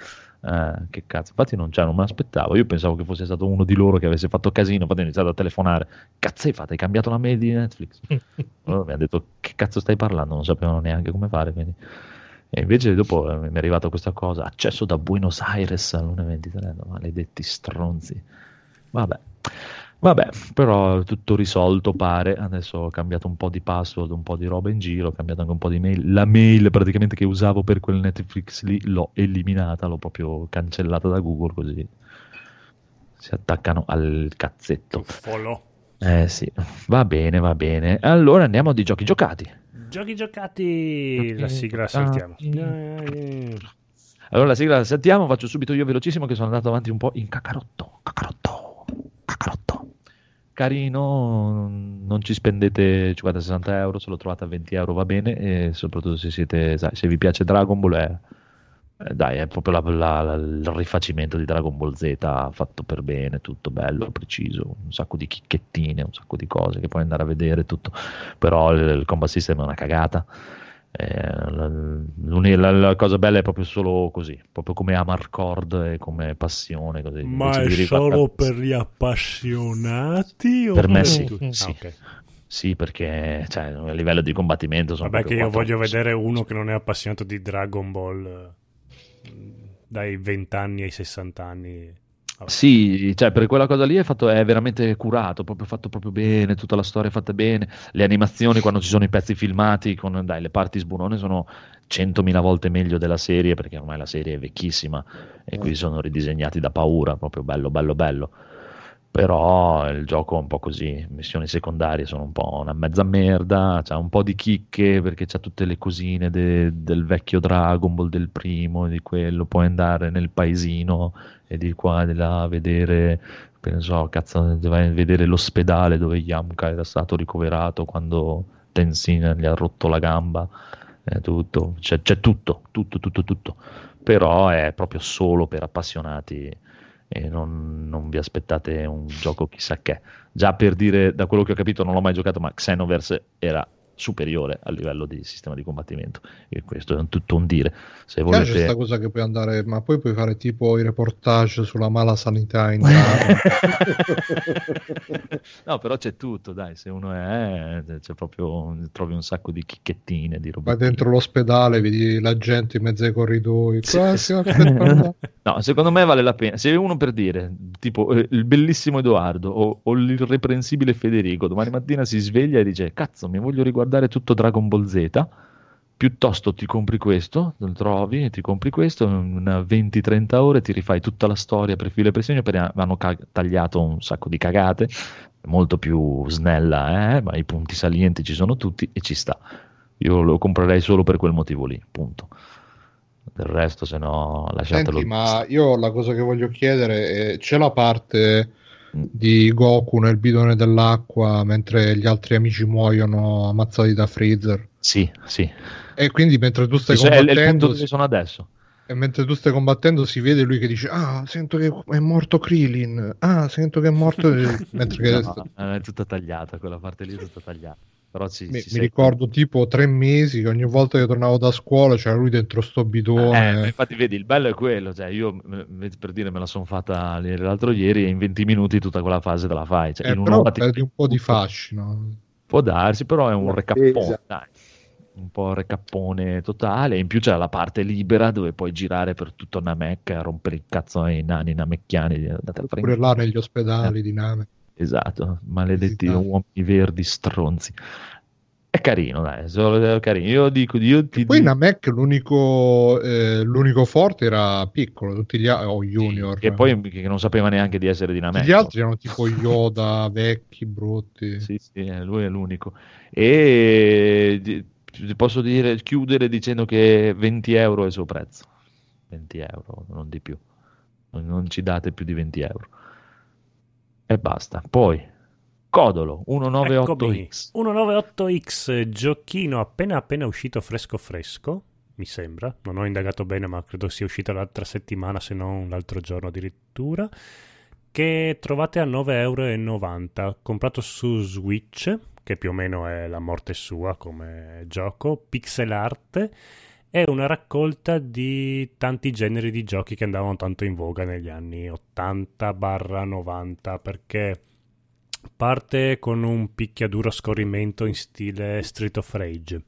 Eh, che cazzo, infatti non, cioè, non me l'aspettavo. Io pensavo che fosse stato uno di loro che avesse fatto casino. Infatti ho iniziato a telefonare. Cazzo, hai fatto? Hai cambiato la mail di Netflix? Allora mi ha detto che cazzo stai parlando? Non sapevano neanche come fare. Quindi. E invece dopo eh, mi è arrivata questa cosa: accesso da Buenos Aires all'1.23. no, Maledetti stronzi. Vabbè. Vabbè, però tutto risolto pare. Adesso ho cambiato un po' di password, un po' di roba in giro, ho cambiato anche un po' di mail. La mail praticamente che usavo per quel Netflix lì l'ho eliminata, l'ho proprio cancellata da Google così si attaccano al cazzetto. Follow. Eh sì, va bene, va bene. Allora andiamo di giochi giocati. Giochi giocati, la sigla la saltiamo. Eh, Allora la sigla la sentiamo, faccio subito io velocissimo che sono andato avanti un po' in cacarotto, cacarotto. Carino, non ci spendete 50-60 euro, se lo trovate a 20 euro va bene e soprattutto se siete, se vi piace Dragon Ball è, eh, dai, è proprio la- la- la- il rifacimento di Dragon Ball Z fatto per bene, tutto bello, preciso, un sacco di chicchettine, un sacco di cose che puoi andare a vedere, tutto. Però il, il combat system è una cagata. Eh, la, la- la cosa bella è proprio solo così, proprio come Amarcord e come passione. Così. Ma Invece è di solo per gli appassionati? o Per me sì, sì. Ah, ok. Sì, perché cioè, a livello di combattimento sono Vabbè, che io voglio vedere uno che non è appassionato di Dragon Ball eh, dai 20 anni ai 60 anni. Vabbè. Sì, cioè per quella cosa lì è, fatto, è veramente curato, proprio fatto proprio bene, tutta la storia è fatta bene, le animazioni quando ci sono i pezzi filmati con dai, le parti sburone sono 100.000 volte meglio della serie perché ormai la serie è vecchissima e qui sono ridisegnati da paura, proprio bello, bello, bello. Però il gioco è un po' così, missioni secondarie sono un po' una mezza merda, c'ha un po' di chicche perché c'ha tutte le cosine de- del vecchio Dragon Ball del primo, di quello, puoi andare nel paesino e di qua e di là a vedere, che ne so, cazzo, vai a vedere l'ospedale dove Yamka era stato ricoverato quando Tenzin gli ha rotto la gamba, eh, tutto, c'è, c'è tutto, tutto, tutto, tutto, però è proprio solo per appassionati e non, non vi aspettate un gioco chissà che. Già per dire, da quello che ho capito, non l'ho mai giocato, ma Xenoverse era superiore a livello di sistema di combattimento e questo è un- tutto un dire. Se volete... questa cosa che puoi andare, ma poi puoi fare tipo i reportage sulla mala sanità in no, però c'è tutto, dai, se uno è, c'è proprio, trovi un sacco di chicchettine, di roba. Vai dentro l'ospedale, vedi la gente in mezzo ai corridoi. Sì. No, secondo me vale la pena. Se uno per dire, tipo eh, il bellissimo Edoardo o, o l'irreprensibile Federico, domani mattina si sveglia e dice: Cazzo, mi voglio riguardare tutto Dragon Ball Z. piuttosto ti compri questo, lo trovi, ti compri questo, in 20-30 ore ti rifai tutta la storia per filo e per segno, perché hanno ca- tagliato un sacco di cagate, molto più snella, eh, ma i punti salienti ci sono tutti e ci sta. Io lo comprerei solo per quel motivo lì, punto. Del resto, se no, lasciatelo. Senti, ma io la cosa che voglio chiedere è, c'è la parte di Goku nel bidone dell'acqua mentre gli altri amici muoiono ammazzati da Freezer? Sì, sì. E quindi mentre tu stai Sì, è- è il punto combattendo, dove sono adesso. e mentre tu stai combattendo si vede lui che dice ah sento che è morto Krillin ah sento che è morto mentre che No, è tutta tagliata, quella parte lì è tutta tagliata. Però sì, mi, si mi ricordo tipo tre mesi che ogni volta che tornavo da scuola c'era lui dentro sto Eh, bidone infatti, vedi, il bello è quello. Cioè, io per dire, me la sono fatta l'altro ieri e in 20 minuti tutta quella fase te la fai. Cioè, Eh, in però un'ora ti- perdi un po' di fascino Può darsi, però è un recappone, dai. Un po' recappone totale. In più c'è la parte libera dove puoi girare per tutto Namek a rompere il cazzo ai nani namecchiani. Pure là negli ospedali di Name Esatto, maledetti Visitare. uomini verdi stronzi. È carino, dai, solo- è carino. Io dico, io ti poi dico- Namek l'unico, eh, l'unico forte era piccolo tutti gli altri o Junior che poi che non sapeva neanche di essere di Namek. gli altri erano tipo Yoda vecchi brutti Sì, sì, eh, lui è l'unico. E posso dire, chiudere dicendo che 20 euro è il suo prezzo. 20 euro, non di più. Non ci date più di 20 euro. E basta. Poi, Codolo 198X. 198X, giochino appena appena uscito fresco fresco, mi sembra. Non ho indagato bene, ma credo sia uscito l'altra settimana, se non l'altro giorno addirittura. Che trovate a 9,90 euro. Comprato su Switch, che più o meno è la morte sua come gioco. Pixel art. È una raccolta di tanti generi di giochi che andavano tanto in voga negli anni 80-90 perché parte con un picchiaduro scorrimento in stile Street of Rage.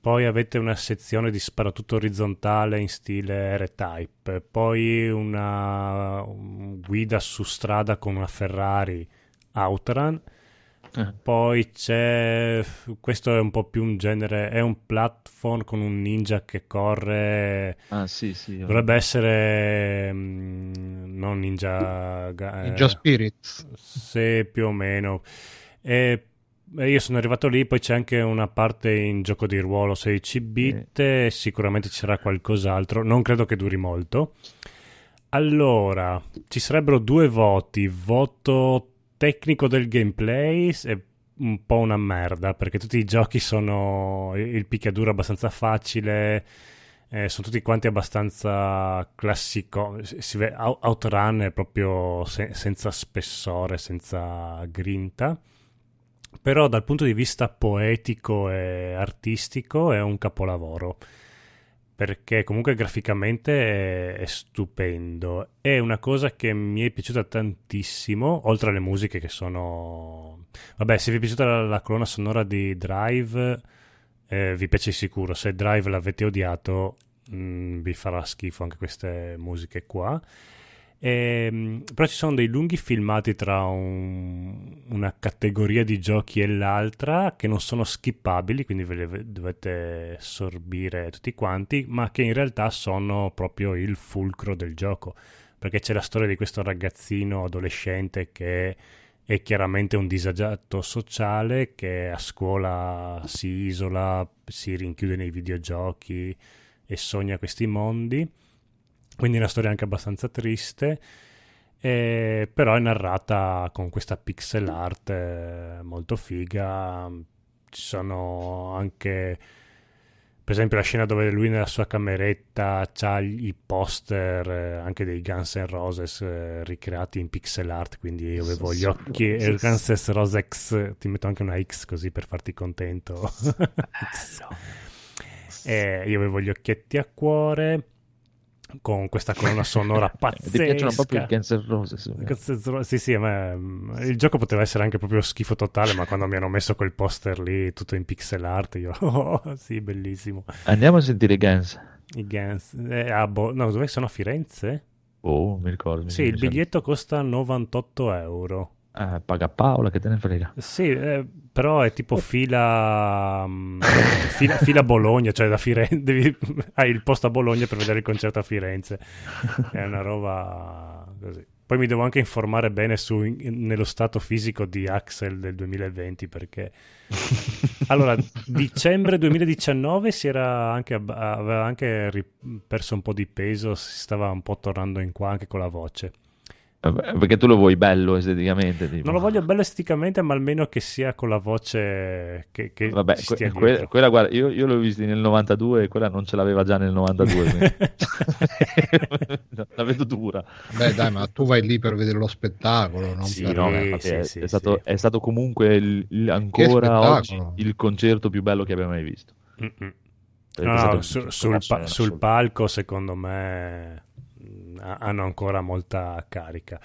Poi avete una sezione di sparatutto orizzontale in stile R-Type. Poi una un guida su strada con una Ferrari Outrun. Eh. Poi c'è. Questo è un po' più un genere. È un platform con un ninja che corre. Ah, sì, sì. Dovrebbe essere. mm, non Ninja. Ga- Ninja eh, Spirits sì, più o meno. E e io sono arrivato lì, poi c'è anche una parte in gioco di ruolo 16 bit, e sicuramente ci sarà qualcos'altro, non credo che duri molto. Allora, ci sarebbero due voti, voto tecnico del gameplay è un po' una merda, perché tutti i giochi sono il picchiaduro abbastanza facile, eh, sono tutti quanti abbastanza classico. Si vede, Out- Outrun è proprio se- senza spessore, senza grinta. Però dal punto di vista poetico e artistico è un capolavoro. Perché comunque graficamente è, è stupendo. È una cosa che mi è piaciuta tantissimo, oltre alle musiche che sono... Vabbè, se vi è piaciuta la, la colonna sonora di Drive, eh, vi piace sicuro. Se Drive l'avete odiato, mm, vi farà schifo anche queste musiche qua. Ehm, però ci sono dei lunghi filmati tra un- una categoria di giochi e l'altra che non sono skippabili, quindi ve li dovete sorbire tutti quanti, ma che in realtà sono proprio il fulcro del gioco. Perché c'è la storia di questo ragazzino adolescente che è chiaramente un disagiato sociale che a scuola si isola, si rinchiude nei videogiochi e sogna questi mondi. Quindi è una storia anche abbastanza triste, eh, però è narrata con questa pixel art eh, molto figa. Ci sono anche, per esempio, la scena dove lui nella sua cameretta ha i poster eh, anche dei Guns N' Roses eh, ricreati in pixel art. Quindi io avevo gli occhi e Guns N' Roses, ti metto anche una X così per farti contento. X. Eh, io avevo gli occhietti a cuore con questa colonna sonora pazzesca. Ti piacciono proprio i Guns N' Roses? Sì, sì, a me mm, il gioco poteva essere anche proprio schifo totale, ma quando mi hanno messo quel poster lì tutto in pixel art, io, oh, sì, bellissimo. Andiamo a sentire i Guns. I Guns, eh, a Bo- no, dove sono a Firenze? Oh, mi ricordo. mi Sì, il piace. biglietto costa 98 euro. Eh, paga Paola, che te ne frega. Sì, eh, però è tipo fila, mm, fila, fila Bologna, cioè da Firenze, devi- hai il posto a Bologna per vedere il concerto a Firenze. È una roba così. Poi mi devo anche informare bene su, in- nello stato fisico di Axel del 2020 perché allora dicembre 2019 si era anche, aveva anche perso un po' di peso, si stava un po' tornando in qua anche con la voce. Perché tu lo vuoi bello esteticamente. tipo. Non lo voglio bello esteticamente, ma almeno che sia con la voce che, che Vabbè, que- stia que- dietro. quella, guarda, io, io l'ho visto nel 92 e quella non ce l'aveva già nel 92. quindi- la vedo dura. Beh, dai, ma tu vai lì per vedere lo spettacolo, non Sì, per... no, sì, beh, infatti è, sì, è stato, sì. è stato comunque il- il- ancora oggi il concerto più bello che abbiamo mai visto. No, no, su- sul, pa- sul palco, secondo me, hanno ancora molta carica.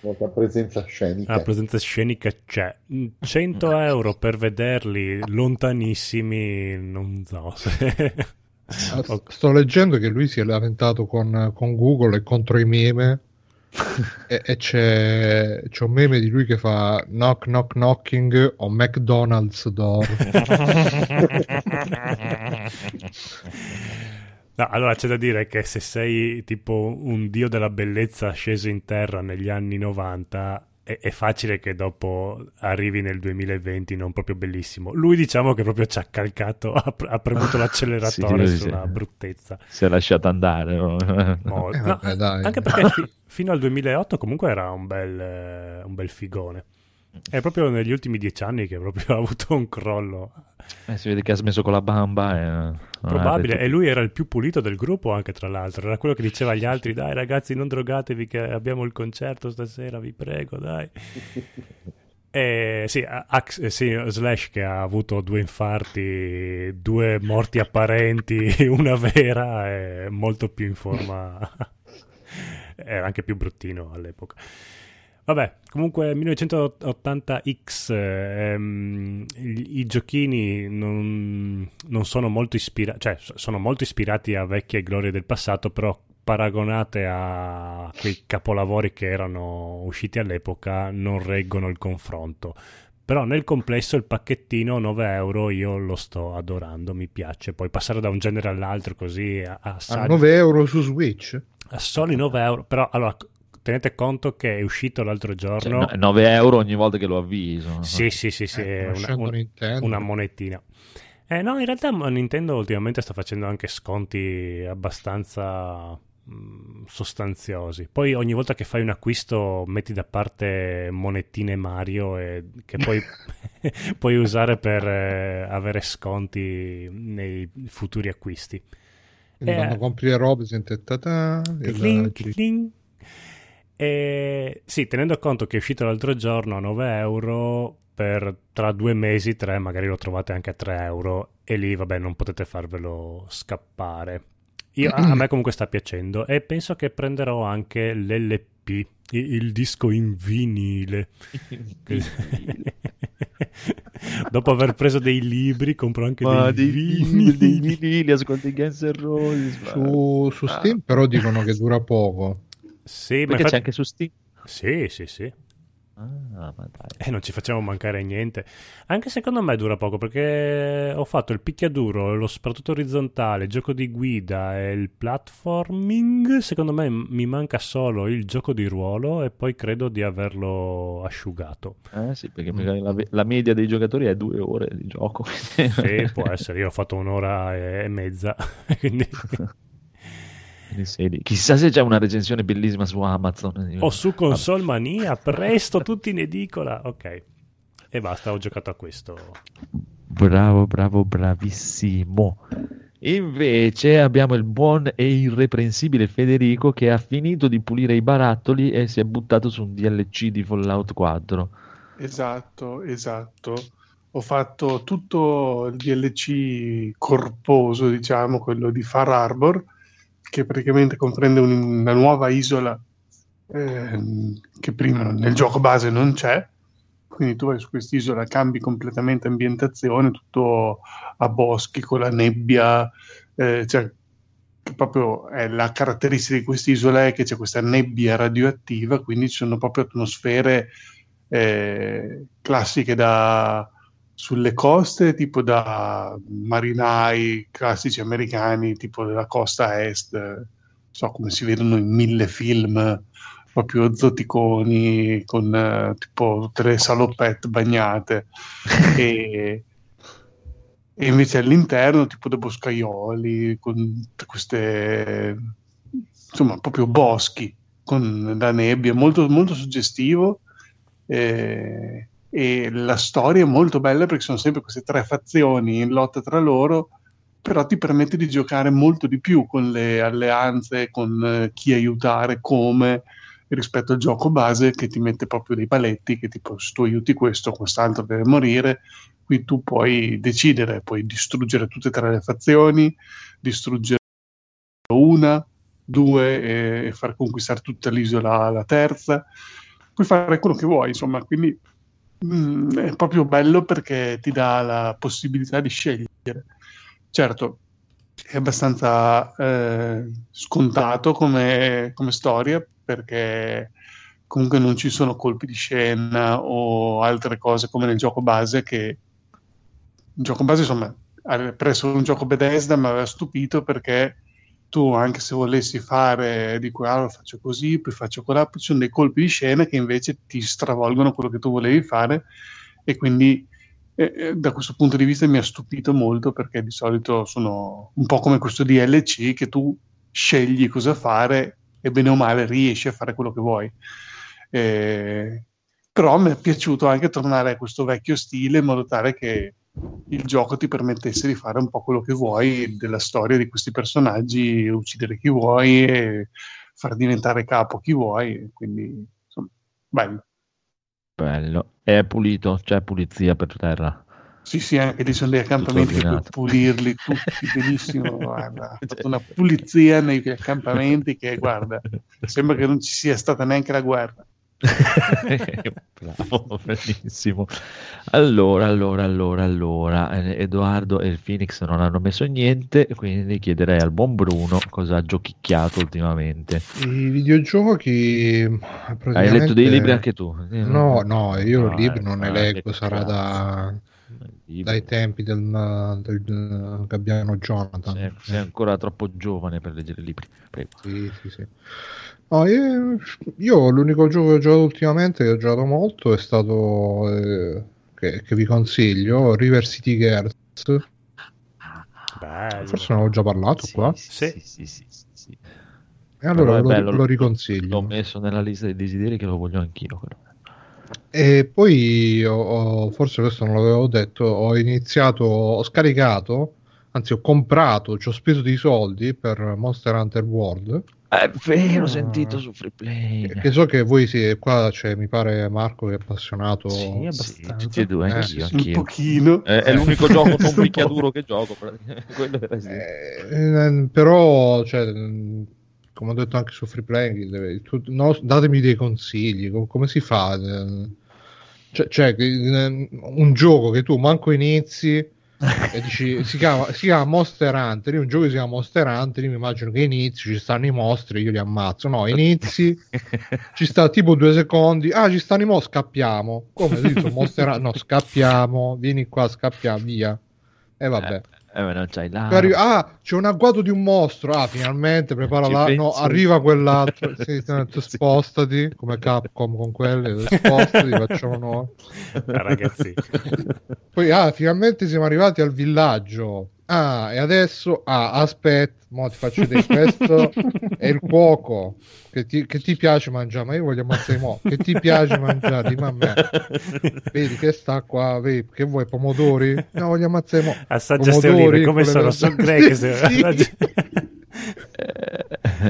Molta presenza scenica. La presenza scenica c'è. Mm, 100 euro per vederli lontanissimi, non so se... Sto leggendo che lui si è lamentato con, con Google e contro i meme. e, e c'è, c'è un meme di lui che fa knock knock knocking o McDonald's door. No, allora c'è da dire che se sei tipo un dio della bellezza sceso in terra negli anni 90, è, è facile che dopo arrivi nel 2020 non proprio bellissimo. Lui diciamo che proprio ci ha calcato, ha, ha premuto l'acceleratore Sì, su sì. una bruttezza. Si è lasciato andare. no? Mo- Eh, no, vabbè, dai. anche perché fi- fino al 2008 comunque era un bel, eh, un bel figone. È proprio negli ultimi dieci anni che proprio ha avuto un crollo. Eh, si vede che ha smesso con la bamba. E, ha Probabile, detto- e lui era il più pulito del gruppo anche tra l'altro, era quello che diceva agli altri dai ragazzi non drogatevi che abbiamo il concerto stasera, vi prego dai. E sì, Ax- eh, sì, Slash che ha avuto due infarti, due morti apparenti, una vera, è molto più in forma, era anche più bruttino all'epoca. Vabbè, comunque 1980X, ehm, i, i giochini non, non sono molto ispirati, cioè so- sono molto ispirati a vecchie glorie del passato, però paragonate a quei capolavori che erano usciti all'epoca non reggono il confronto. Però nel complesso il pacchettino 9 euro io lo sto adorando, mi piace. Poi passare da un genere all'altro così a, a A saggio- 9 euro su Switch? a soli 9 euro. Però allora tenete conto che è uscito l'altro Cioè, giorno. no- 9 euro ogni volta che lo avviso. Sì, sì, sì, sì, Eh, una, un- una monetina. Eh, no, in realtà Nintendo ultimamente sta facendo anche sconti abbastanza mh, sostanziosi. Poi ogni volta che fai un acquisto metti da parte monetine Mario e che poi puoi usare per eh, avere sconti nei futuri acquisti. Quindi Eh. quando compri le robe il- Cling, cling. E sì, tenendo conto che è uscito l'altro giorno a 9 euro, per tra due mesi, tre, magari lo trovate anche a 3 euro e lì, vabbè, non potete farvelo scappare. Io- a, a me comunque sta piacendo e penso che prenderò anche l'LP, i- il, disco in vinile. Dopo aver preso dei libri, compro anche Ma dei, dei vinili. dei vinili, ascolti i Guns N' Roses. su, su Steam però dicono che dura poco. Sì, ma Perché infatti- c'è anche su Steam. Sì, sì, sì. Ah, ma dai. E non ci facciamo mancare niente. Anche secondo me dura poco perché ho fatto il picchiaduro, lo sparatutto orizzontale, il gioco di guida e il platforming. Secondo me mi manca solo il gioco di ruolo e poi credo di averlo asciugato. Eh sì, perché magari la, la media dei giocatori è due ore di gioco. Sì, può essere. Io ho fatto un'ora e mezza. Quindi... Chissà se c'è una recensione bellissima su Amazon. O su Console Mania, presto, tutti in edicola. Ok. E basta, ho giocato a questo. Bravo, bravo, bravissimo. Invece abbiamo il buon e irreprensibile Federico che ha finito di pulire i barattoli e si è buttato su un DLC di Fallout 4. Esatto, esatto. Ho fatto tutto il DLC corposo, diciamo, quello di Far Harbor, che praticamente comprende un- una nuova isola ehm, che prima nel gioco base non c'è. Quindi tu vai su quest'isola, cambi completamente ambientazione, tutto a boschi con la nebbia, eh, cioè proprio è la caratteristica di quest'isola è che c'è questa nebbia radioattiva, quindi ci sono proprio atmosfere eh, classiche da sulle coste, tipo da marinai classici americani, tipo della costa est, so come si vedono in mille film, proprio zoticoni con eh, tipo le salopette bagnate. e, e invece all'interno tipo dei boscaioli con queste insomma proprio boschi con la nebbia molto, molto suggestivo eh, e la storia è molto bella perché sono sempre queste tre fazioni in lotta tra loro però ti permette di giocare molto di più con le alleanze con eh, chi aiutare come rispetto al gioco base che ti mette proprio dei paletti che tipo se tu aiuti questo quest'altro deve morire qui tu puoi decidere, puoi distruggere tutte e tre le fazioni, distruggere una, due e far conquistare tutta l'isola alla terza, puoi fare quello che vuoi, insomma, quindi mm, è proprio bello perché ti dà la possibilità di scegliere. Certo, è abbastanza eh, scontato come, come storia perché comunque non ci sono colpi di scena o altre cose come nel gioco base che il gioco base insomma per essere un gioco Bethesda mi aveva stupito perché tu anche se volessi fare di qua lo faccio così poi faccio poi ci sono dei colpi di scena che invece ti stravolgono quello che tu volevi fare e quindi eh, eh, da questo punto di vista mi ha stupito molto perché di solito sono un po' come questo DLC che tu scegli cosa fare e bene o male riesci a fare quello che vuoi. Eh, però mi è piaciuto anche tornare a questo vecchio stile in modo tale che il gioco ti permettesse di fare un po' quello che vuoi della storia di questi personaggi, uccidere chi vuoi e far diventare capo chi vuoi, quindi insomma, bello. Bello. È pulito, c'è pulizia per terra. Sì, sì, anche lì sono dei accampamenti ordinato. pulirli tutti benissimo. Guarda, ha fatto una pulizia negli accampamenti che, guarda, sembra che non ci sia stata neanche la guerra. Bravo, bellissimo. Allora, allora, allora, allora, eh, Edoardo e il Phoenix non hanno messo niente, quindi chiederei al buon Bruno cosa ha giochicchiato ultimamente. I videogiochi. Hai praticamente- letto dei libri anche tu? No, no, io No, libri eh, non ne ah, leggo, sarà da, dai tempi del, del, del Gabbiano Jonathan. Sei, sei ancora troppo giovane per leggere libri. Prego. Sì, sì, sì. No, io, io l'unico gioco che ho giocato ultimamente, che ho giocato molto, è stato, eh, che, che vi consiglio, River City Girls. Bello. Forse ne avevo già parlato Sì, qua. sì, Sì. sì, sì. E allora Però lo, bello, lo riconsiglio. L'ho messo nella lista dei desideri che lo voglio anch'io. quello. E poi ho- ho- forse questo non l'avevo detto, ho iniziato, ho scaricato, anzi ho comprato, ci ho speso dei soldi per Monster Hunter World, È vero, ho Ah. sentito su Freeplay. che so che voi sì, qua c'è, mi pare Marco che è appassionato. Sì, Sì, abbastanza. tutti e due, Eh, anch'io, Un anch'io. pochino. È, è l'unico gioco Un po'. picchiaduro che gioco. sì. Eh, però, cioè, come ho detto anche su Freeplay, deve- tu- no, datemi dei consigli, com- come si fa? Eh, Cioè, cioè, eh, un gioco che tu manco inizi dici si chiama, si chiama Monster Hunter. Io un gioco che si chiama Monster Hunter. Io mi immagino che inizi, ci stanno i mostri, io li ammazzo. No, inizi, ci sta tipo due secondi. Ah, ci stanno i mostri, scappiamo. Come dico, Monster Hunter? No, scappiamo. Vieni qua, scappiamo, via. E vabbè. Eh, ma non c'hai là. Poi arriva- ah, c'è un agguato di un mostro. Ah, finalmente prepara la. No, arriva quell'altro. Sì, sì, spostati come Capcom con quelle. Spostati, facciamo noi. Ah, ragazzi. Poi, ah, finalmente siamo arrivati al villaggio. Ah, e adesso, ah, aspetta, mo ti faccio vedere questo è il cuoco che ti, che ti piace mangiare, ma io voglio ammazzare mo, che ti piace mangiare, dimmi a me. Vedi che sta qua, vedi, che vuoi, pomodori? No, voglio ammazzare mo. Assaggia ste Pomodori olive, come sono? Sono greche. Sì, se-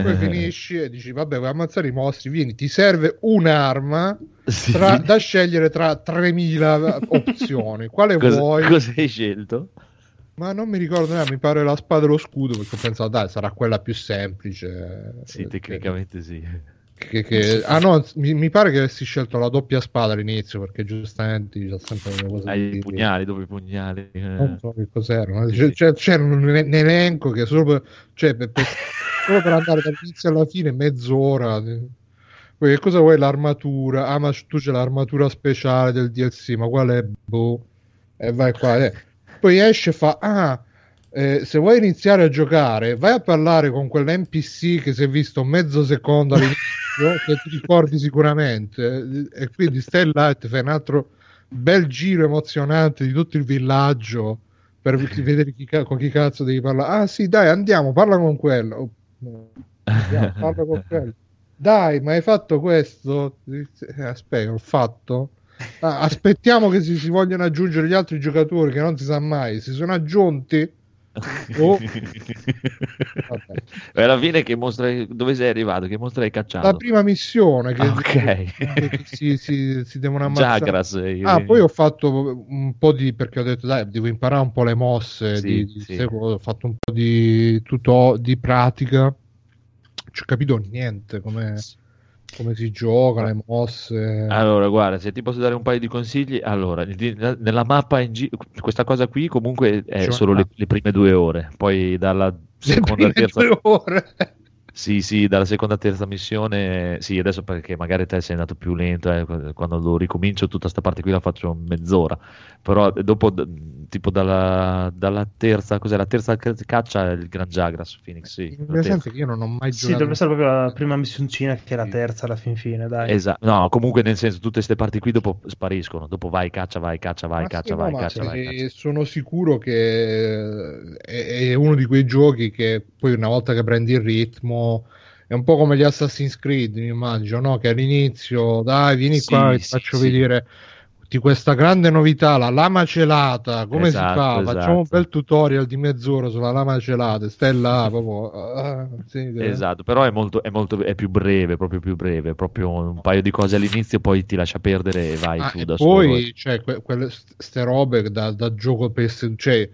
Poi finisci e dici, vabbè, vuoi ammazzare i mostri, vieni, ti serve un'arma Sì. tra- da scegliere tra 3000 opzioni. Quale Cosa, vuoi? cosa hai scelto? Ma non mi ricordo neanche, mi pare la spada e lo scudo, perché ho pensato, dai, sarà quella più semplice. Sì, Eh, tecnicamente sì. che- che- Ah no, mi, mi pare che avessi scelto la doppia spada all'inizio, perché giustamente c'è sempre delle cose Hai i pugnali, dove i pugnali? eh. Non so che cos'erano. Sì, c'è- C'era un, un elenco che solo per, cioè, per, per- solo per andare dall'inizio alla fine mezz'ora. Poi che cosa vuoi l'armatura? Ah, ma tu c'è l'armatura speciale del DLC, ma qual è? Boh. E vai qua. eh. Poi esce e fa, ah, eh, se vuoi iniziare a giocare, vai a parlare con quell'NPC che si è visto mezzo secondo all'inizio, che ti ricordi sicuramente, e quindi ti fai un altro bel giro emozionante di tutto il villaggio per vedere chi con chi cazzo devi parlare. Ah sì, dai, andiamo, parla con quello. Oh. Andiamo, parla con quello. Dai, ma hai fatto questo? Eh, aspetta, ho fatto. Ah, aspettiamo che si, si vogliano aggiungere gli altri giocatori che non si sa mai. Si sono aggiunti? Oh. Vabbè. E alla fine che mostra dove sei arrivato? Che mostra hai cacciato? La prima missione che, Ah, ok. che si, si- si devono ammazzare. Jagras. eh, Ah, poi ho fatto un po' di perché ho detto dai, devo imparare un po' le mosse. Sì, di, di sì. seguo, ho fatto un po' di tutto di pratica. Non ci ho capito niente come, come si gioca, le mosse. Allora, guarda, se ti posso dare un paio di consigli, allora, nella mappa in gi- questa cosa qui comunque è C'è solo una- le, le prime due ore, poi dalla seconda prime terza due ore. Sì, sì, dalla seconda terza missione, sì, adesso perché magari te sei andato più lento, eh, quando lo ricomincio tutta sta parte qui la faccio mezz'ora, però dopo, d- tipo dalla, dalla terza, cos'è la terza ca- caccia, il Gran Jagras, Phoenix, sì, In la terza. senso che io non ho mai Sì, giocato. dovrebbe essere proprio la prima missioncina che è la terza alla fin fine, dai. Esatto, no, comunque nel senso tutte queste parti qui dopo spariscono, dopo vai, caccia, vai, caccia, vai, Ma caccia, sì, no, vai, ma caccia, vai, caccia. sono sicuro che è uno di quei giochi che poi una volta che prendi il ritmo è un po' come gli Assassin's Creed, mi immagino, no? Che all'inizio, dai, vieni Sì, qua, ti sì, faccio sì. vedere di questa grande novità, la lama celata, come Esatto, si fa? esatto. Facciamo un bel tutorial di mezz'ora sulla lama celata, stai là, proprio, ah, sì, Esatto, però è molto, è molto è più breve, proprio più breve, proprio un paio di cose all'inizio, poi ti lascia perdere e vai Ah, tu e da solo. poi cioè, que- quelle ste robe da, da gioco PS cioè,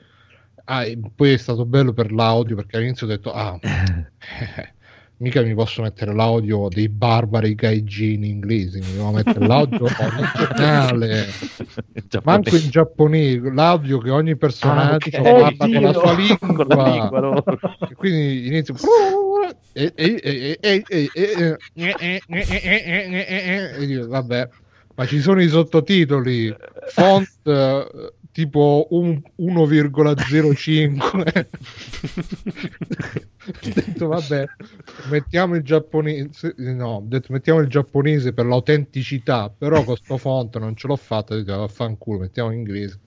ah, poi è stato bello per l'audio perché all'inizio ho detto ah mica mi posso mettere l'audio dei barbari gaijin inglesi mi devo mettere l'audio originale manco in giapponese l'audio che ogni personaggio Ah, ok. parla con la sua lingua, con la lingua loro. e quindi inizio e, e, e, e, e, e, e, e dico, vabbè ma ci sono i sottotitoli font eh, tipo un- 1,05 ho detto vabbè mettiamo il giapponese no detto mettiamo il giapponese per l'autenticità però con sto font non ce l'ho fatta ho detto vaffanculo mettiamo in inglese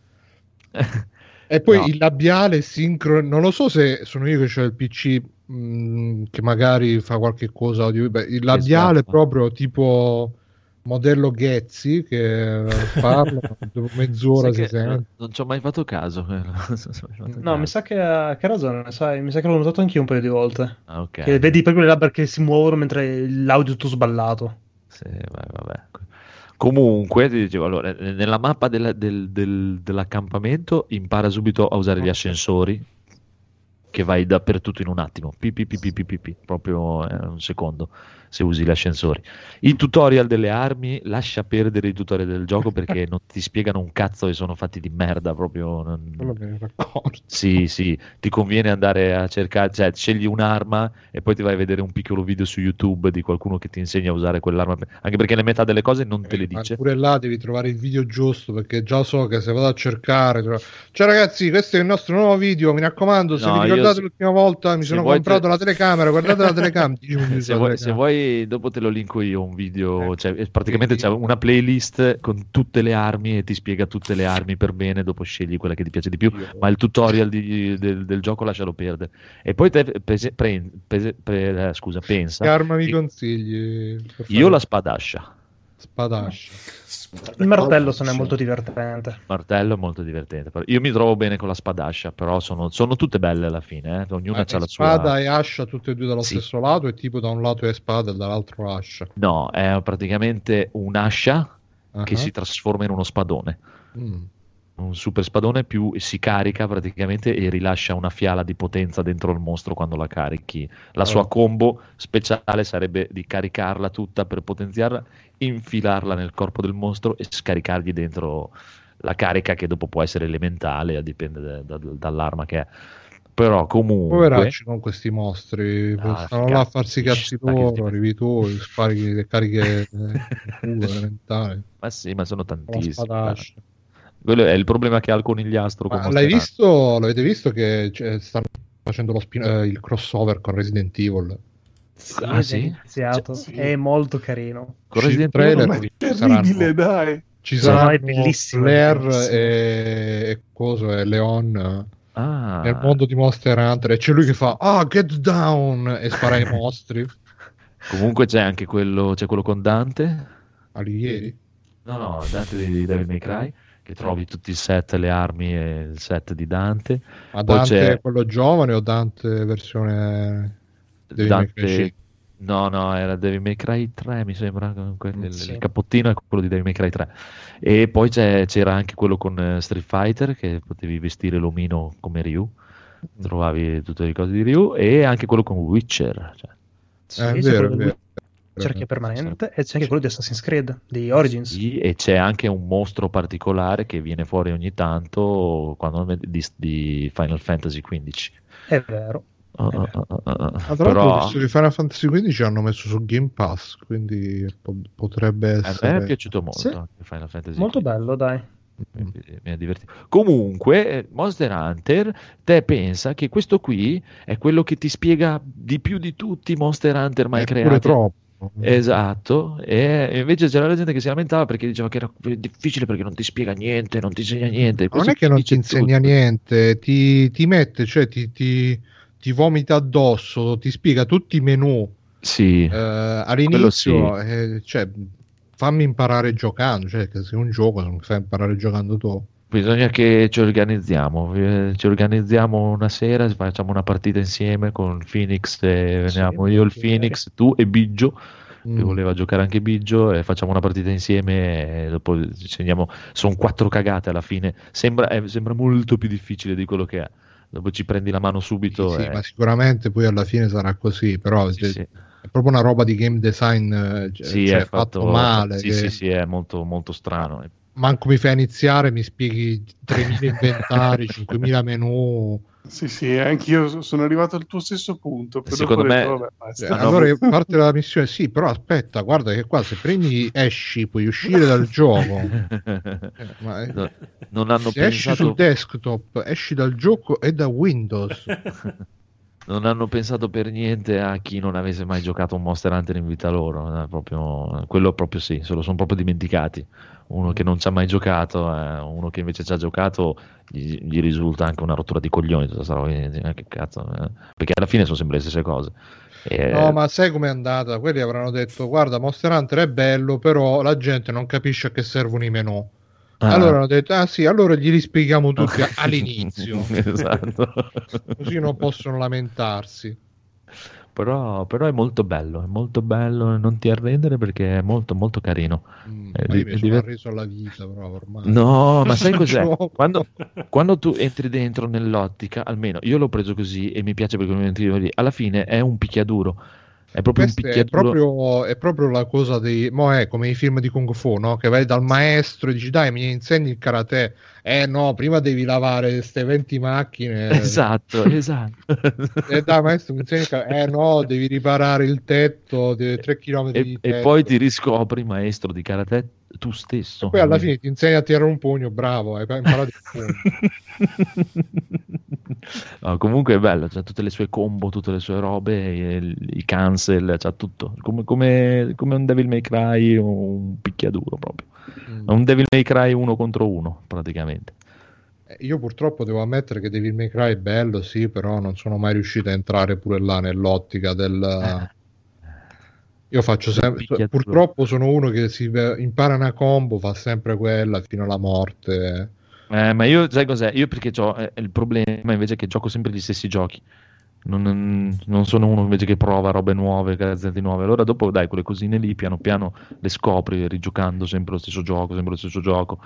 e poi No. il labiale sincrono, non lo so se sono io che ho il PC mh, che magari fa qualche cosa il labiale Esatto. proprio tipo modello Ghezzi che parla dopo mezz'ora si non, sente. non ci ho mai fatto caso. eh, No, caso. mi sa che ha, che ha ragione, sai, mi sa che l'ho notato anch'io un paio di volte. Ah, ok. Che vedi proprio le labbra che si muovono mentre l'audio è tutto sballato. Sì, vai, vabbè. Comunque, ti dicevo, allora, eh, nella mappa della- del- del- dell'accampamento impara subito a usare gli ascensori, che vai dappertutto in un attimo, pi, proprio eh, un secondo, se usi gli ascensori. Il tutorial delle armi, lascia perdere i tutorial del gioco perché non ti spiegano un cazzo e sono fatti di merda, proprio... non- me ne. Sì, sì, ti conviene andare a cercare, cioè scegli un'arma e poi ti vai a vedere un piccolo video su YouTube di qualcuno che ti insegna a usare quell'arma, anche perché la metà delle cose non te le Eh, ma dice. pure là devi trovare il video giusto perché già so che se vado a cercare trovo- ciao ragazzi questo è il nostro nuovo video mi raccomando se No, vi io ricordate se- l'ultima volta mi se sono vuoi comprato te- la telecamera guardate la telecamera Se vuoi, se telecamera. Dopo te lo linko io un video, Eh. cioè, praticamente Sì. c'è una playlist con tutte le armi e ti spiega tutte le armi per bene, dopo scegli quella che ti piace di più, ma il tutorial di- del, del gioco lascialo perdere. E poi te pese- pre- pese- pre- eh, scusa, pensa, che arma mi consigli io la spadascia, spadascia Il martello se n'è molto divertente. martello è molto divertente, io mi trovo bene con la spadascia, però sono, sono tutte belle alla fine, eh, ognuna Ma ha è la spada sua... e ascia tutte e due dallo Sì. stesso lato e tipo da un lato è spada e dall'altro ascia No, è praticamente un'ascia che Ah. si trasforma in uno spadone. Mm. Un super spadone più si carica praticamente e rilascia una fiala di potenza dentro il mostro quando la carichi. La sua Oh. combo speciale sarebbe di caricarla tutta per potenziarla, infilarla nel corpo del mostro e scaricargli dentro la carica che dopo può essere elementale, dipende da- da- dall'arma che è. però comunque Poveracci con questi mostri, Ah, stanno là a farsi cazzi loro, arrivi tu, spari le cariche eh, elementari, ma sì, ma sono tantissimi. Quello è il problema che ha il conigliastro con Ma l'hai visto, l'avete visto che cioè, stanno facendo lo spin- eh, il crossover con Resident Evil? Ah, sì? iniziato. Sì. È molto carino. Con Resident Evil è terribile, dai. Ci Sì, no, saranno è bellissimo, bellissimo. e, e coso e Leon Ah, nel mondo di Monster Hunter e c'è lui che fa ah get down e spara ai mostri comunque c'è anche quello, c'è quello con Dante. Alighieri No, no, Dante di Devil May Cry, che trovi tutti i set, le armi e il set di Dante. ma Poi Dante c'è- quello giovane o Dante versione Devil Dante... 5? No, no, era Devil May Cry 3, mi sembra. comunque il, Sì. il cappottino è quello di Devil May Cry 3. E poi c'era anche quello con eh, Street Fighter, che potevi vestire l'omino come Ryu. Trovavi tutte le cose di Ryu. E anche quello con Witcher. cioè. Eh, è vero, è vero. Cerchio permanente e c'è anche quello di Assassin's Creed, di Origins. Sì, e c'è anche un mostro particolare che viene fuori ogni tanto quando, di, di Final Fantasy XV. È vero. Uh, uh, uh, uh, uh. Ah, tra l'altro Però ho visto che Final Fantasy XV hanno messo su Game Pass quindi po- potrebbe a me essere è piaciuto molto Sì. anche Final Fantasy Molto XV. bello, dai. mi, mi ha divertito. Comunque, eh, Monster Hunter, te pensa che questo qui è quello che ti spiega di più di tutti i Monster Hunter mai è pure creati. troppo Esatto, e invece c'era la gente che si lamentava perché diceva che era difficile perché non ti spiega niente, non ti insegna niente. non Questo è che non ti insegna tutto. niente ti, ti mette cioè ti, ti, ti vomita addosso ti spiega tutti i menu Sì, eh, all'inizio sì. eh, cioè, fammi imparare giocando cioè che se un gioco non mi fai imparare giocando tu bisogna che ci organizziamo, eh, ci organizziamo una sera, facciamo una partita insieme con Phoenix, e Sì, veniamo io, il. Phoenix, tu e Biggio. che Mm. voleva giocare anche Biggio e facciamo una partita insieme e dopo ci andiamo sono quattro cagate alla fine sembra, eh, sembra molto più difficile di quello che è dopo ci prendi la mano Sì, subito sì, e- ma sicuramente poi alla fine sarà così però sì, è, sì. è proprio una roba di game design eh, Sì, cioè, è fatto, male sì, che sì, sì, è molto, molto strano manco mi fai iniziare mi spieghi 3000 inventari 5000 menu Sì, sì, anch'io sono arrivato al tuo stesso punto. Secondo me- detto, vabbè, Eh, allora parte la missione sì però aspetta guarda che qua se prendi esci puoi uscire dal gioco Eh, ma eh, No, non hanno se esci sul pensato desktop esci dal gioco e da Windows non hanno pensato per niente a chi non avesse mai giocato un Monster Hunter in vita loro, eh, proprio, quello proprio sì, se lo sono proprio dimenticati. Uno che non ci ha mai giocato, eh, uno che invece ci ha giocato, gli, gli risulta anche una rottura di coglioni. eh, che cazzo, eh. Perché alla fine sono sempre le stesse cose. E- no ma sai com'è andata quelli avranno detto guarda Monster Hunter è bello però la gente non capisce a che servono i menu Ah. allora hanno detto ah sì allora glieli spieghiamo tutti all'inizio esatto. così non possono lamentarsi però, però è molto bello, è molto bello, non ti arrendere perché è molto molto carino. Mm, Eh, di- mi sono diver- arreso alla vita però ormai No, ma sai cos'è? Quando, quando tu entri dentro nell'ottica, almeno io l'ho preso così e mi piace perché mi entri lì, alla fine è un picchiaduro. È proprio un Questo è picchiaduro. proprio, è proprio la cosa dei. Mo è come i film di Kung Fu, no? Che vai dal maestro e dici dai, mi insegni il karate. Eh no, prima devi lavare queste 20 macchine. Esatto, esatto. Eh dai, maestro, mi insegni il karate. Eh no, devi riparare il tetto, 3 km e, di e tetto. poi ti riscopri maestro di karate tu stesso. E poi alla fine ti insegni a tirare un pugno, bravo, hai imparato il pugno. No, comunque è bello, c'ha tutte le sue combo, tutte le sue robe, i, cancel, c'ha tutto. Come, come, come un Devil May Cry, un picchiaduro proprio. Mm. Un Devil May Cry uno contro uno, praticamente. Eh, Io purtroppo devo ammettere che Devil May Cry è bello, sì, però non sono mai riuscito a entrare pure là nell'ottica del... Io faccio sempre... Purtroppo sono uno che si impara una combo, fa sempre quella fino alla morte. Eh, ma io, sai cos'è? Io perché ho il problema invece che gioco sempre gli stessi giochi. Non, non- sono uno invece che prova robe nuove, cazzate nuove. Allora dopo dai, quelle cosine lì piano piano le scopri rigiocando sempre lo stesso gioco, sempre lo stesso gioco.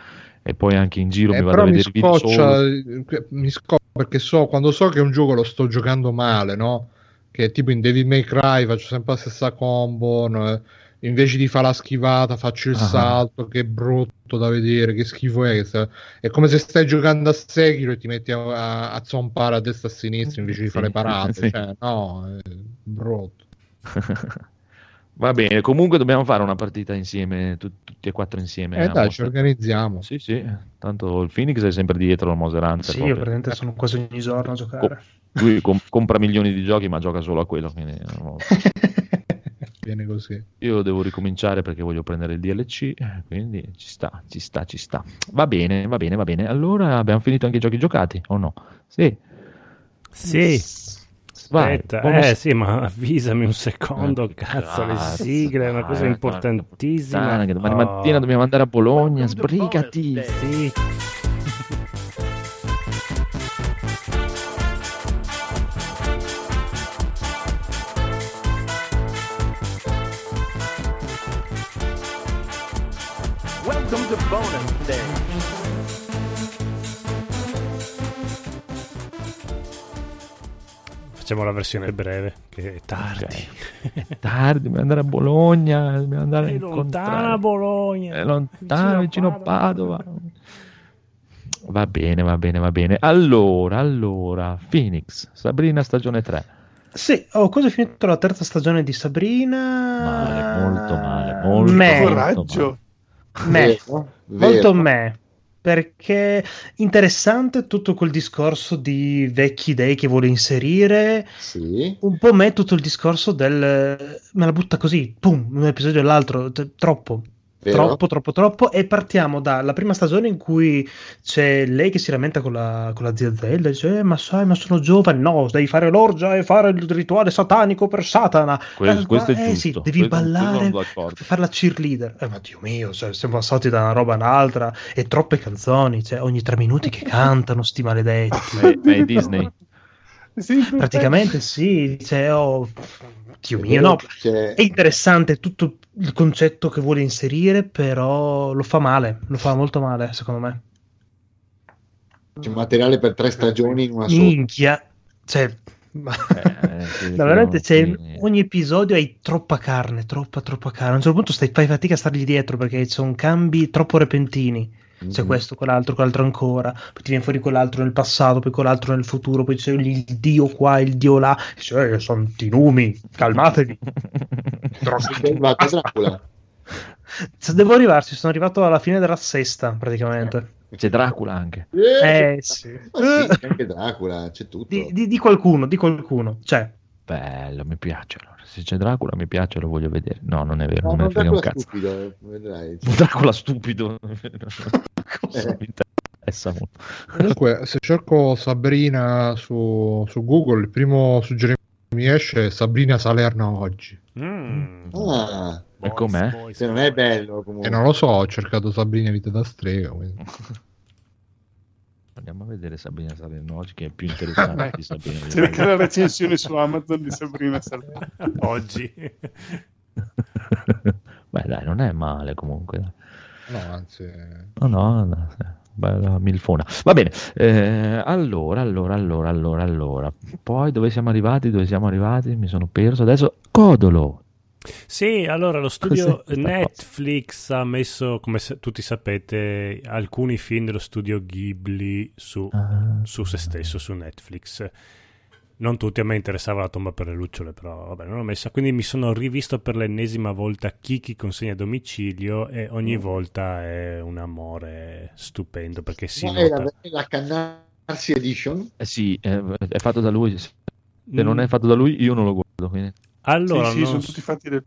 E poi anche in giro Eh, mi vado a mi vedere video scoccia, solo. mi scoccia perché so, quando so che un gioco lo sto giocando male, no? Che tipo in Devil May Cry faccio sempre la stessa combo, no? invece di fare la schivata faccio il Ah. salto, che brutto, brutto da vedere, che schifo è. Che sta- È come se stai giocando a Sekiro e ti metti a, a, a zompare a destra e a sinistra invece di Sì, fare parate. sì. Cioè, no, è brutto. Va bene, comunque dobbiamo fare una partita insieme, tu- tutti e quattro insieme. Eh dai, ci organizziamo. Sì, sì, tanto il Phoenix è sempre dietro la Moseranza. Sì, io praticamente sono quasi ogni giorno a giocare. Lui com- compra milioni di giochi ma gioca solo a quello. quindi, Viene così. Io devo ricominciare perché voglio prendere il DLC, eh, quindi ci sta, ci sta, ci sta. Va bene, va bene, va bene. Allora abbiamo finito anche i giochi giocati o no? Sì. Sì. Vai, Aspetta, eh sì, ma avvisami un secondo, Eh, cazzo, le cazzo, sigle è una cosa importantissima. Puttana, che domani Oh. mattina dobbiamo andare a Bologna, sbrigati. Sì. To bonus day. Facciamo la versione breve, che è tardi. Ok. Tardi, dobbiamo andare a Bologna, dobbiamo andare a È lontana. Bologna. È lontano, vicino a Padova. Va bene, va bene, va bene. Allora, allora, Phoenix, Sabrina stagione 3. Sì, ho quasi finito la terza stagione di Sabrina. Male, molto male, molto molto Coraggio. Me. Vero, vero. Molto me. Perché interessante tutto quel discorso di vecchi dei che vuole inserire. Sì. Un po' me tutto il discorso del me la butta così, pum, un episodio e l'altro, t- troppo. Vero. Troppo, troppo, troppo. E partiamo dalla prima stagione in cui c'è lei che si lamenta con la, con la zia Zelda. Dice: "Eh, Ma sai, ma sono giovane. No, devi fare l'orgia e fare il rituale satanico per Satana. Que- Eh, questo è eh, giusto. sì, devi Questo- ballare fare la cheerleader. Eh, ma Dio mio, cioè, siamo passati da una roba a un'altra. E troppe canzoni. Cioè, ogni tre minuti che cantano, sti maledetti. Ma è, ma è Disney. Sì, Praticamente sì. Cioè, oh, Dio È mio, no. c'è- È interessante tutto il concetto che vuole inserire, però lo fa male, lo fa molto male, secondo me. C'è materiale per tre stagioni in una sola. Minchia, cioè, ma- Eh, sì, No, veramente c'è, sì. ogni episodio hai troppa carne, troppa, troppa carne. A un certo punto stai, fai fatica a stargli dietro perché sono cambi troppo repentini. C'è Mhm. questo, quell'altro, quell'altro ancora. Poi ti viene fuori quell'altro nel passato, poi quell'altro nel futuro. Poi c'è il dio qua, il dio là. Cioè, sono i numi, calmatevi. Arrivato Dracula. Se Devo arrivarci, sono arrivato alla fine della sesta praticamente. C'è Dracula anche. Eh sì. Ma sì, c'è anche Dracula, c'è tutto. Di, di- di qualcuno, di qualcuno. Cioè, Bello, mi piace allora. Se c'è Dracula mi piace, lo voglio vedere. No, non è vero, No, non me non frega un Dracula cazzo. stupido, vedrai. Dracula stupido. Eh. mi interessa molto. Comunque, se cerco Sabrina su, su Google, il primo suggerimento che mi esce è Sabrina Salerno oggi. Mm. Ah, E com'è? boys, se non è bello E comunque. non lo so, ho cercato Sabrina Vita da strega. quindi- Andiamo a vedere Sabrina Salerno oggi che è più interessante di Sabrina. Cerca la recensione su Amazon di Sabrina Salerno. Oggi. Beh, dai, non è male comunque. No, anzi, No, no, no, eh, bella milfona. Va bene, eh, allora, allora, allora, allora, allora. Poi dove siamo arrivati? Dove siamo arrivati? Mi sono perso. Adesso Codolo. Sì, allora lo studio Netflix ha messo, come tutti sapete, alcuni film dello studio Ghibli su, Ah. su se stesso, su Netflix. Non tutti, a me interessava la tomba per le lucciole, però vabbè, non l'ho messa. Quindi mi sono rivisto per l'ennesima volta Kiki consegna a domicilio e ogni volta è un amore stupendo perché si Ma è nota... la, è la Cannarsi Edition? Eh sì, eh, è fatto da lui. Se non Mm, è fatto da lui, io non lo guardo. quindi- Allora, sì, sì, non sono tutti fatti del...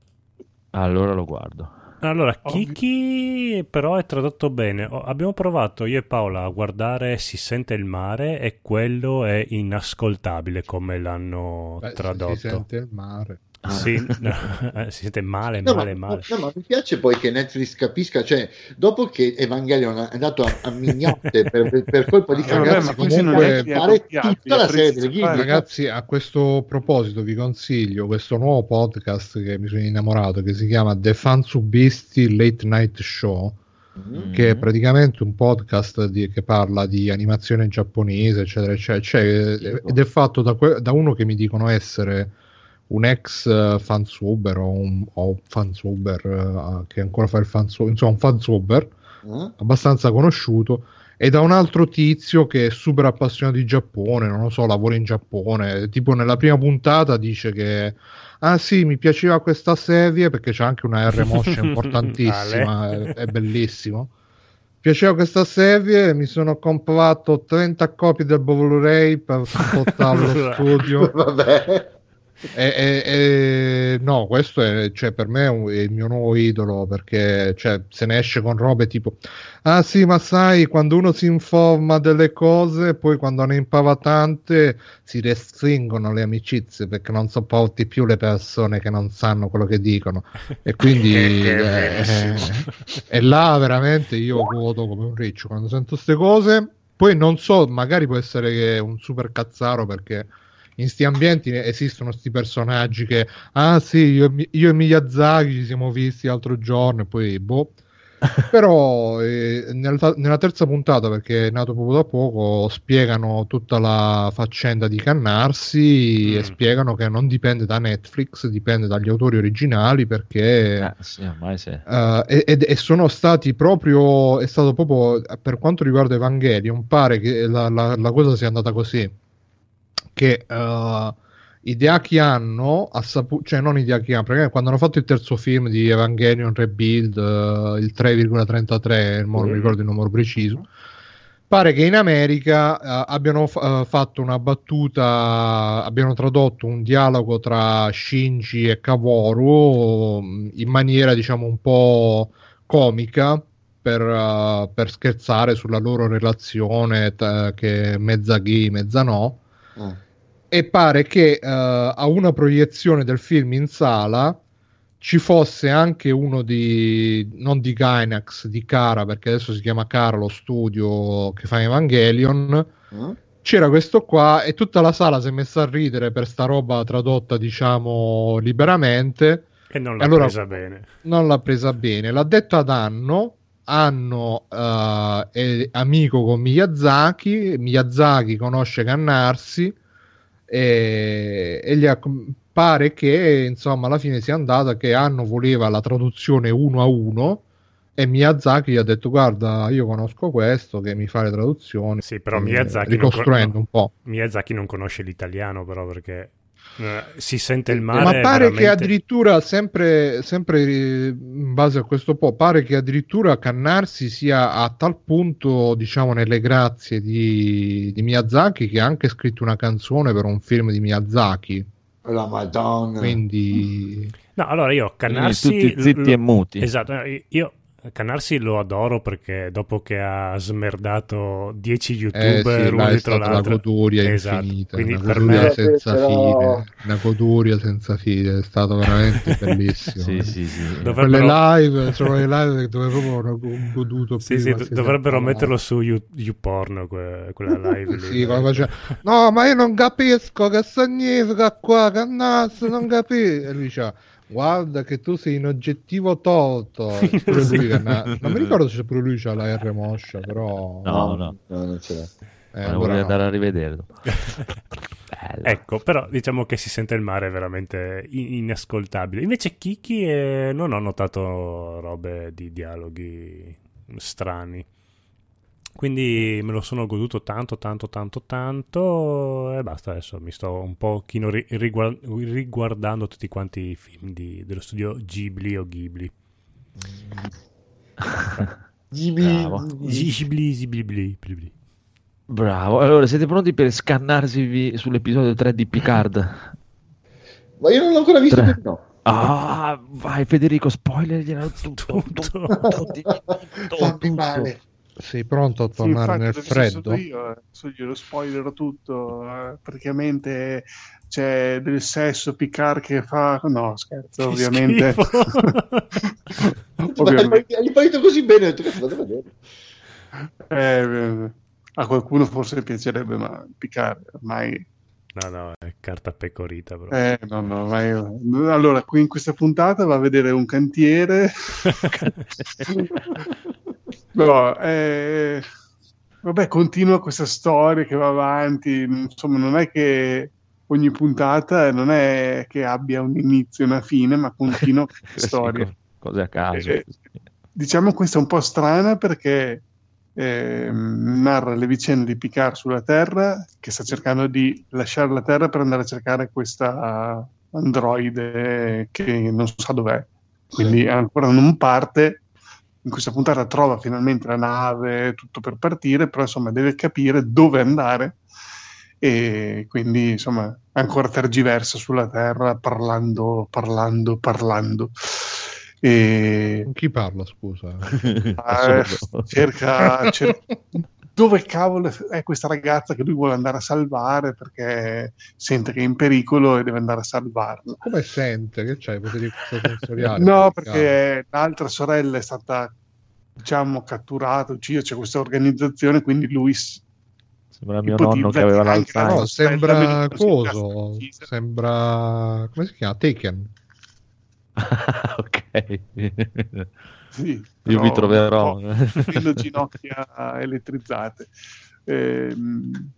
Allora lo guardo. Allora, Ovvio. Kiki però è tradotto bene. Abbiamo provato io e Paola a guardare Si sente il mare e quello è inascoltabile come l'hanno beh, tradotto. si sente il mare. Sì, no, eh, si sente male, No, male, ma, male. no, ma mi piace poi che Netflix capisca, cioè, dopo che Evangelion è andato a, a mignotte per, per- colpa di Eh, è che fare tutta la serie delle. Ghibli. Ragazzi, a questo proposito vi consiglio questo nuovo podcast che mi sono innamorato che si chiama The Fansubisti Late Night Show Mm. che è praticamente un podcast di- che parla di animazione giapponese eccetera eccetera Cioè, ed è fatto da, que- da uno che mi dicono essere un ex eh, fansuber o un o fansuber eh, che ancora fa il fansuber insomma un fansuber Eh? abbastanza conosciuto e da un altro tizio che è super appassionato di Giappone, non lo so, lavora in Giappone, tipo nella prima puntata dice che ah sì, mi piaceva questa serie perché c'è anche una R motion importantissima, è, è bellissimo. Piaceva questa serie, mi sono comprato 30 copie del Blu-ray per portarlo allo studio. Vabbè. E, e- e- no, questo è, cioè, per me è, un- è il mio nuovo idolo perché cioè, se ne esce con robe tipo: Ah, sì, ma sai, quando uno si informa delle cose, poi quando ne impara tante si restringono le amicizie perché non sopporti più le persone che non sanno quello che dicono. E quindi eh, bellissimo. e là veramente io vuoto come un riccio quando sento queste cose. Poi non so, magari può essere che è un super cazzaro perché in sti ambienti esistono sti personaggi che, ah sì, io, io e Miyazaki ci siamo visti l'altro giorno e poi boh. Però eh, nella, nella terza puntata, perché è nato proprio da poco, spiegano tutta la faccenda di Cannarsi Mm. e spiegano che non dipende da Netflix, dipende dagli autori originali perché Eh, sì, sì. Uh, e, e sono stati proprio, è stato proprio per quanto riguarda Evangelion, pare che la, la- la cosa sia andata così: che uh, Hideaki Anno, ha sapu- cioè non Hideaki Anno, perché quando hanno fatto il terzo film di Evangelion Rebuild, uh, il 3,33, mo non mi ricordo il numero preciso. Pare che in America eh, abbiano f- eh, fatto una battuta, abbiano tradotto un dialogo tra Shinji e Kaworu mm, in maniera, diciamo, un po' comica per, eh, per scherzare sulla loro relazione t- che mezza gay, mezza no. Ah. E pare che eh, a una proiezione del film in sala ci fosse anche uno di non di Gainax, di Kara, perché adesso si chiama Kara lo studio che fa Evangelion. Eh? C'era questo qua e tutta la sala si è messa a ridere per sta roba tradotta, diciamo, liberamente. E non l'ha Allora- presa bene. Non l'ha presa bene. L'ha detto ad Anno. Anno eh, è amico con Miyazaki. Miyazaki conosce Cannarsi. E, e gli ha- pare che insomma alla fine sia andata che Anno voleva la traduzione uno a uno. E Miyazaki gli ha detto: Guarda, io conosco questo che mi fa le traduzioni. Sì, però Miyazaki non ricostruendo con- un po'. Miyazaki non conosce l'italiano, però, perché si sente il mare. Ma pare veramente- che addirittura, sempre, sempre eh, in base a questo po', pare che addirittura Cannarsi sia a tal punto, diciamo, nelle grazie di, di Miyazaki che ha anche scritto una canzone per un film di Miyazaki. La Madonna. Quindi, No, allora io Quindi Cannarsi... tutti zitti lo- e muti. Esatto, eh, io Cannarsi lo adoro perché dopo che ha smerdato 10 eh, youtuber sì, uno dietro l'altro. goduria Esatto, infinita, quindi una per goduria me- senza Però- fine, una goduria senza fine, è stato veramente bellissimo. Sì, eh. sì, sì. Dove- Quelle Dovrebbero- live, sono le live dove proprio ho goduto Sì, sì, prima, dovrebbero metterlo su You- YouPorn que- quella live lì. Sì, quando faceva, no, ma io non capisco che significa qua, cannazzo, non capisco. E lui diceva, guarda che tu sei in oggettivo lui che na- non mi ricordo se pure lui c'ha la R moscia, però... No, no. non ce l'ha. Eh, Ma allora vorrei no. andare a rivedere. Bello. Ecco, però diciamo che si sente il mare veramente in- inascoltabile. Invece Kiki eh, non ho notato robe di dialoghi strani. Quindi me lo sono goduto tanto, tanto, tanto, tanto e basta. Adesso mi sto un pochino ri- riguar- riguardando tutti quanti i film di- dello studio Ghibli o Ghibli. Ghibli, Ghibli, Ghibli, Ghibli. Bravo. Allora, siete pronti per scannarsi sull'episodio 3 di Picard? Ma io non l'ho ancora visto, no. Ah, vai Federico, spoiler tutto. Tutto. tutto, di- tutto, Fammi tutto. male. Sei pronto a Sì, tornare infatti, nel freddo? Io, eh. adesso glielo spoilerò tutto. eh, praticamente c'è del sesso Picard che fa. No, scherzo, Che ovviamente. ovviamente. Hai partito così bene. Eh, eh, a qualcuno forse piacerebbe, ma Picard ormai. No, no, è carta pecorita. Però. Eh, no, no, ormai- Allora, qui in questa puntata va a vedere un cantiere. No, eh, vabbè, continua questa storia che va avanti. Insomma, non è che ogni puntata non è che abbia un inizio e una fine, ma continua questa storia. co- cose a caso. Eh, diciamo questa è un po' strana perché ehm, narra le vicende di Picard sulla Terra che sta cercando di lasciare la Terra per andare a cercare questa androide che non sa dov'è. Quindi ancora non parte. In questa puntata trova finalmente la nave, tutto per partire, però insomma deve capire dove andare e quindi insomma ancora tergiversa sulla Terra parlando, parlando, parlando. E Con chi parla, scusa? eh, cerca, cerca- dove cavolo è questa ragazza che lui vuole andare a salvare perché sente che è in pericolo e deve andare a salvarla. Come sente? Che c'hai? Poteri sensoriali? No, perché l'altra sorella è stata, diciamo, catturata, uccisa, c'è questa organizzazione, quindi lui Sembra mio nonno che aveva che anche la l'Alzheimer. No, sembra coso. Sembra. come si chiama? Taken. ok. Sì, Io vi troverò. Avendo ginocchia elettrizzate. Ehm,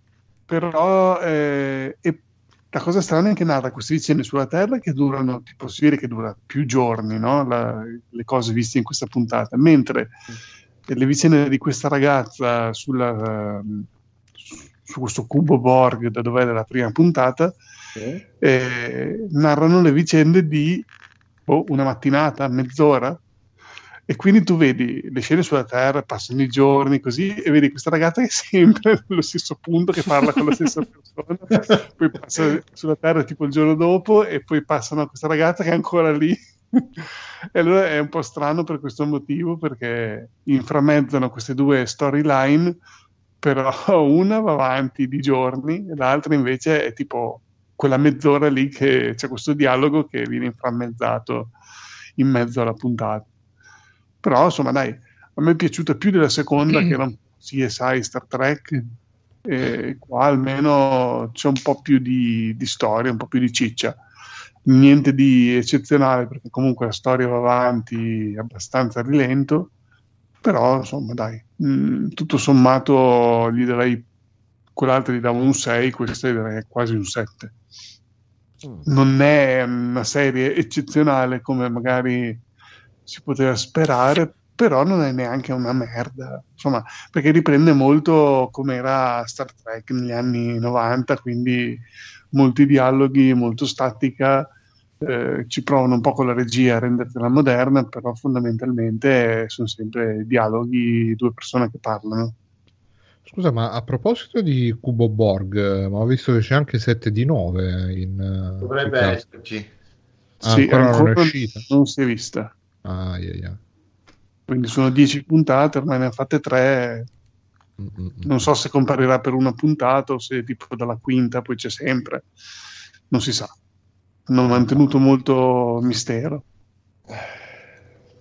però eh, e la cosa strana è che narra queste vicende sulla Terra che durano, tipo, si vede che dura più giorni, no? La- le cose viste in questa puntata, mentre le vicende di questa ragazza sulla, su questo cubo Borg, da dove è la prima puntata, eh, narrano le vicende di boh, una mattinata, mezz'ora. E quindi tu vedi le scene sulla Terra, passano i giorni così, e vedi questa ragazza che è sempre nello stesso punto, che parla con la stessa persona, poi passa sulla Terra tipo il giorno dopo, e poi passano a questa ragazza che è ancora lì. e allora è un po' strano per questo motivo, perché inframmezzano queste due storyline, però una va avanti di giorni, e l'altra invece è tipo quella mezz'ora lì che c'è questo dialogo che viene inframmezzato in mezzo alla puntata. Però insomma, dai, a me è piaciuta più della seconda, che era un CSI Star Trek. E qua almeno c'è un po' più di, di storia, un po' più di ciccia. Niente di eccezionale, perché comunque la storia va avanti abbastanza a rilento. Però insomma, dai, mh, tutto sommato gli darei quell'altro gli davo un 6, questo darei quasi un 7 non è una serie eccezionale come magari si poteva sperare, però non è neanche una merda, insomma, perché riprende molto come era Star Trek negli anni 90, quindi molti dialoghi, molto statica, eh, ci provano un po' con la regia a rendertela moderna, però fondamentalmente sono sempre dialoghi, due persone che parlano. Scusa, ma a proposito di Cubo Borg, eh, ma ho visto che c'è anche 7 di 9 in... eh, Dovrebbe in esserci. Ah, Sì, ancora non è ancora uscita. non si è vista. Ah, ia, ia. Quindi sono 10 puntate, ormai ne ha fatte 3, Mm, mm, mm. non so se comparirà per una puntata o se tipo dalla quinta poi c'è sempre, non si sa. Hanno mantenuto molto mistero.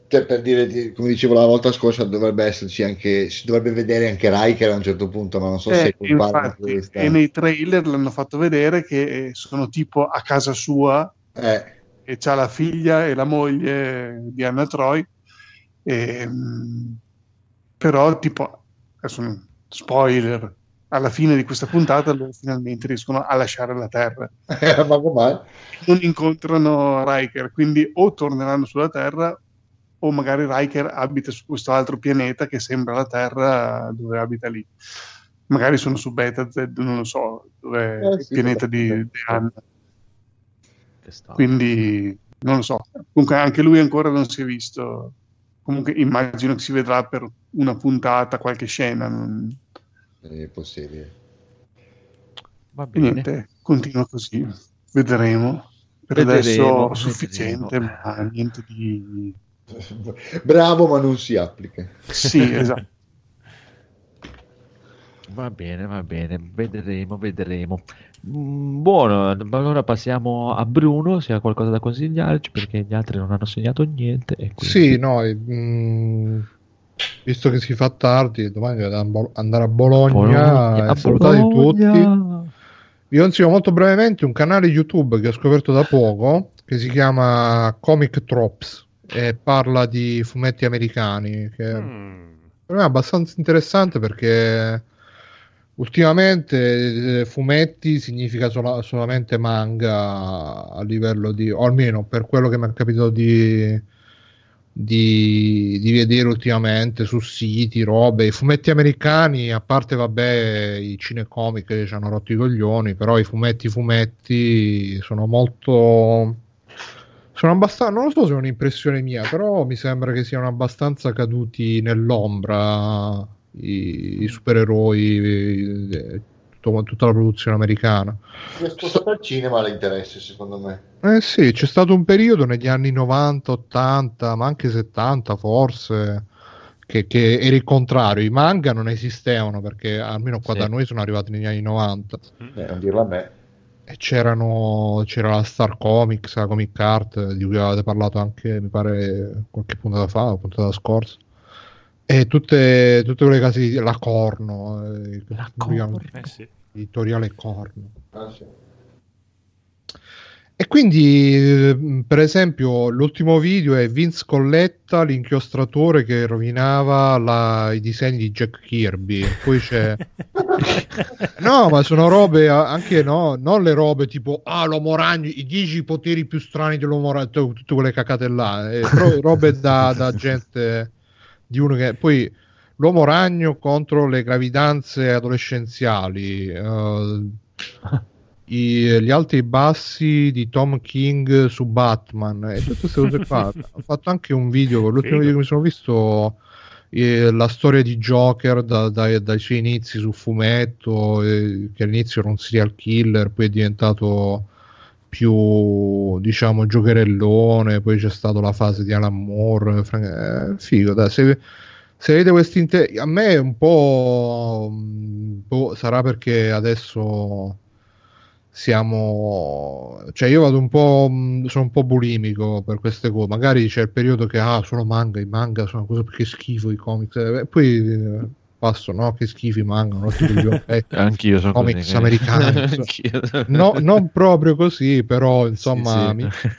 Cioè, per dire, di- come dicevo la volta scorsa, dovrebbe esserci anche, si dovrebbe vedere anche Riker a un certo punto, ma non so se Eh, compare infatti, questa. e nei trailer l'hanno fatto vedere che sono tipo a casa sua Eh, e c'ha la figlia e la moglie di Anna Troy. E, mh, però, tipo, adesso spoiler, alla fine di questa puntata loro finalmente riescono a lasciare la Terra. ma com'è? non incontrano Riker, quindi o torneranno sulla Terra o magari Riker abita su questo altro pianeta che sembra la Terra dove abita lì. Magari sono su Beta Z, non lo so, dove è Eh, il sì, pianeta di, di Anna. Quindi non lo so. Comunque anche lui ancora non si è visto. Comunque immagino che si vedrà per una puntata, qualche scena. non- È possibile. Va bene. niente, continua così. Vedremo. Per Vedremo, adesso vedremo. sufficiente, ma niente di... Bravo, ma non si applica. Sì, esatto. Va bene, va bene, vedremo, vedremo. Mm, Buono, allora passiamo a Bruno, se ha qualcosa da consigliarci, perché gli altri non hanno segnato niente. E quindi... Sì, no, e, mm, visto che si fa tardi, domani devo andare a Bologna, Bologna, a salutati Bologna. tutti. Vi consiglio molto brevemente un canale YouTube che ho scoperto da poco, che si chiama Comic Tropes e parla di fumetti americani, che Mm. per me è abbastanza interessante perché ultimamente eh, fumetti significa sola- solamente manga a livello di, o almeno per quello che mi è capitato di, di, di vedere ultimamente su siti, robe, i fumetti americani, a parte vabbè i cinecomic che ci hanno rotto i coglioni, però i fumetti fumetti sono molto sono abbastanza, non lo so se è un'impressione mia, però mi sembra che siano abbastanza caduti nell'ombra i, i supereroi, eh, tutto- tutta la produzione americana. È spostato al cinema l'interesse, secondo me. Eh sì, c'è stato un periodo negli anni 90, 80, ma anche 70 forse, che, che era il contrario. I manga non esistevano perché almeno qua Sì. da noi sono arrivati negli anni 90. Eh, non dirlo a me. E c'erano, c'era la Star Comics, la Comic Art, di cui avevate parlato anche, mi pare, qualche puntata fa, o puntata scorsa. E tutte, tutte quelle case di la Corno, eh, La Corno. Eh sì. editoriale Corno. Ah, sì. E quindi, eh, per esempio, l'ultimo video è Vince Colletta, l'inchiostratore che rovinava la- i disegni di Jack Kirby. Poi c'è. No, ma sono robe anche no, non le robe tipo ah, l'uomo ragno, i 10 poteri più strani dell'uomo ragno, tu- tutte quelle cacate là, eh, robe da, da gente di uno che poi l'uomo ragno contro le gravidanze adolescenziali. eh, i- gli alti e bassi di Tom King su Batman e tutte queste cose qua. Ho fatto anche un video, l'ultimo Figo. video che mi sono visto eh, la storia di Joker da- dai- dai suoi inizi sul fumetto, eh, che all'inizio era un serial killer, poi è diventato più diciamo giocherellone, poi c'è stata la fase di Alan Moore, Frank- eh, figo, dai, se, se vedete questi inter- a me è un po' mh, boh, sarà perché adesso siamo cioè io vado un po' mh, sono un po' bulimico per queste cose magari c'è il periodo che ah solo manga i manga sono cose perché schifo i comics e poi eh, passo no che schifo i manga non occhi. Anch'io sono Comics così. americani, Anch'io. No, non proprio così, però insomma Sì, mi- sì.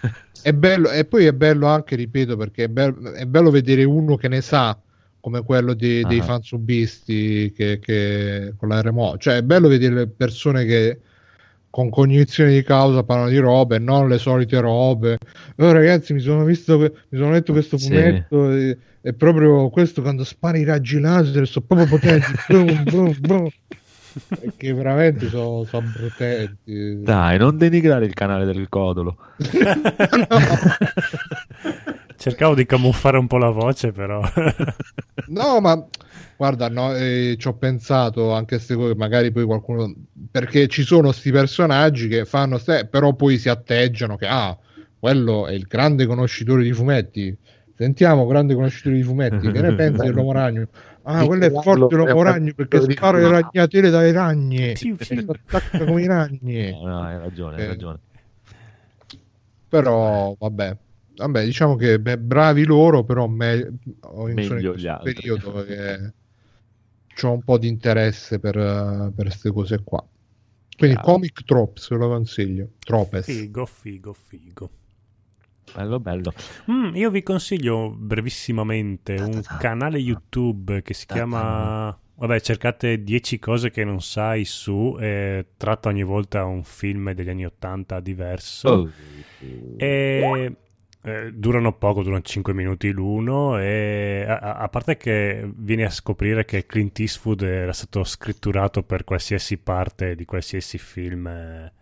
è bello e poi è bello anche, ripeto, perché è, bel- è bello vedere uno che ne sa come quello di- dei Ah. fansubisti che, che con la remoto, cioè è bello vedere le persone che con cognizione di causa parlano di robe e non le solite robe. Oh, ragazzi, mi sono visto, mi sono letto questo Sì. fumetto e, e proprio questo quando spara i raggi laser sono proprio potenti. Brum, brum. E che veramente sono bruttenti. Dai, non denigrare il canale del Codolo. Cercavo di camuffare un po' la voce, però. No, ma guarda, no, eh, ci ho pensato anche cose, magari poi qualcuno perché ci sono questi personaggi che fanno ste- però poi si atteggiano che ah, quello è il grande conoscitore di fumetti. Sentiamo, grande conoscitore di fumetti, che ne pensi dell'uomo ragno? Ah, quello è forte l'uomo ragno perché spara le ragnatele dai ragni piu. si attacca come i ragni. No, no, hai ragione, hai Eh. ragione. Però vabbè, vabbè, diciamo che beh, bravi loro, però me- ho in, Meglio in gli questo altri. periodo che ho un po' di interesse per, eh, per queste cose qua. Quindi Chiaro. Comic Tropes, ve lo consiglio. Tropes. Figo, figo, figo. Bello, bello. Mm, io vi consiglio brevissimamente un canale YouTube che si chiama. Vabbè, cercate 10 cose che non sai su e tratta ogni volta un film degli anni 80 diverso. Oh. E eh, durano poco, durano 5 minuti l'uno. E a, a- parte che viene a scoprire che Clint Eastwood era stato scritturato per qualsiasi parte di qualsiasi film eh,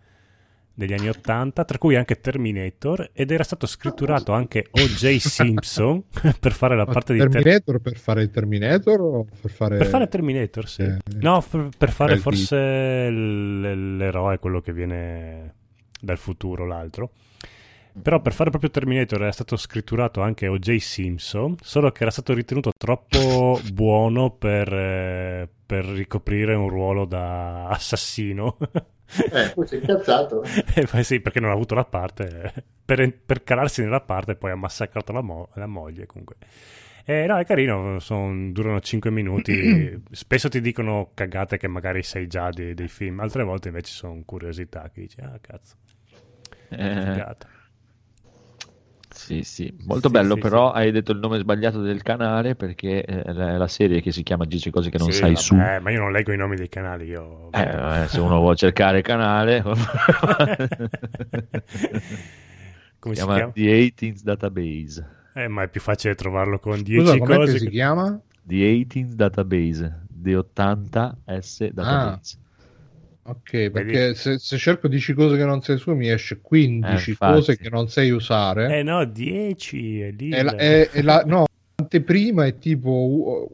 degli anni 80, tra cui anche Terminator, ed era stato scritturato anche O.J. Simpson per fare la Ma parte di Ter- Terminator per fare il Terminator o per fare... per fare Terminator, sì. Eh, No, per, per fare forse l- l'eroe, quello che viene dal futuro, l'altro. Però per fare proprio Terminator era stato scritturato anche O.J. Simpson, solo che era stato ritenuto troppo buono per, eh, per ricoprire un ruolo da assassino. Eh, poi si è incazzato. Eh, sì, perché non ha avuto la parte. eh, Per, per calarsi nella parte, poi ha massacrato la, mo- la moglie. Comunque, eh, no, è carino. son- durano 5 minuti. Spesso ti dicono cagate che magari sai già dei, dei film, altre volte invece sono curiosità che dici, ah, cazzo, Eh, figata. Sì, sì, molto Sì, bello, sì, però hai detto il nome sbagliato del canale perché eh, la, serie che si chiama 10 cose che non Sì, sai vabbè, su. ma io non leggo i nomi dei canali. Io... Eh, vabbè, se uno vuole cercare il canale, Come si si chiama chiama? The 18th Database. Eh, ma è più facile trovarlo con 10 Scusa, com'è cose. che si chiama? The 18 Database, The 80S Database. Ok, perché se, se cerco 10 cose che non sai su mi esce 15 Eh, cose che non sai usare. Eh no, 10 è lì. E la, e- e la- no, l'anteprima è tipo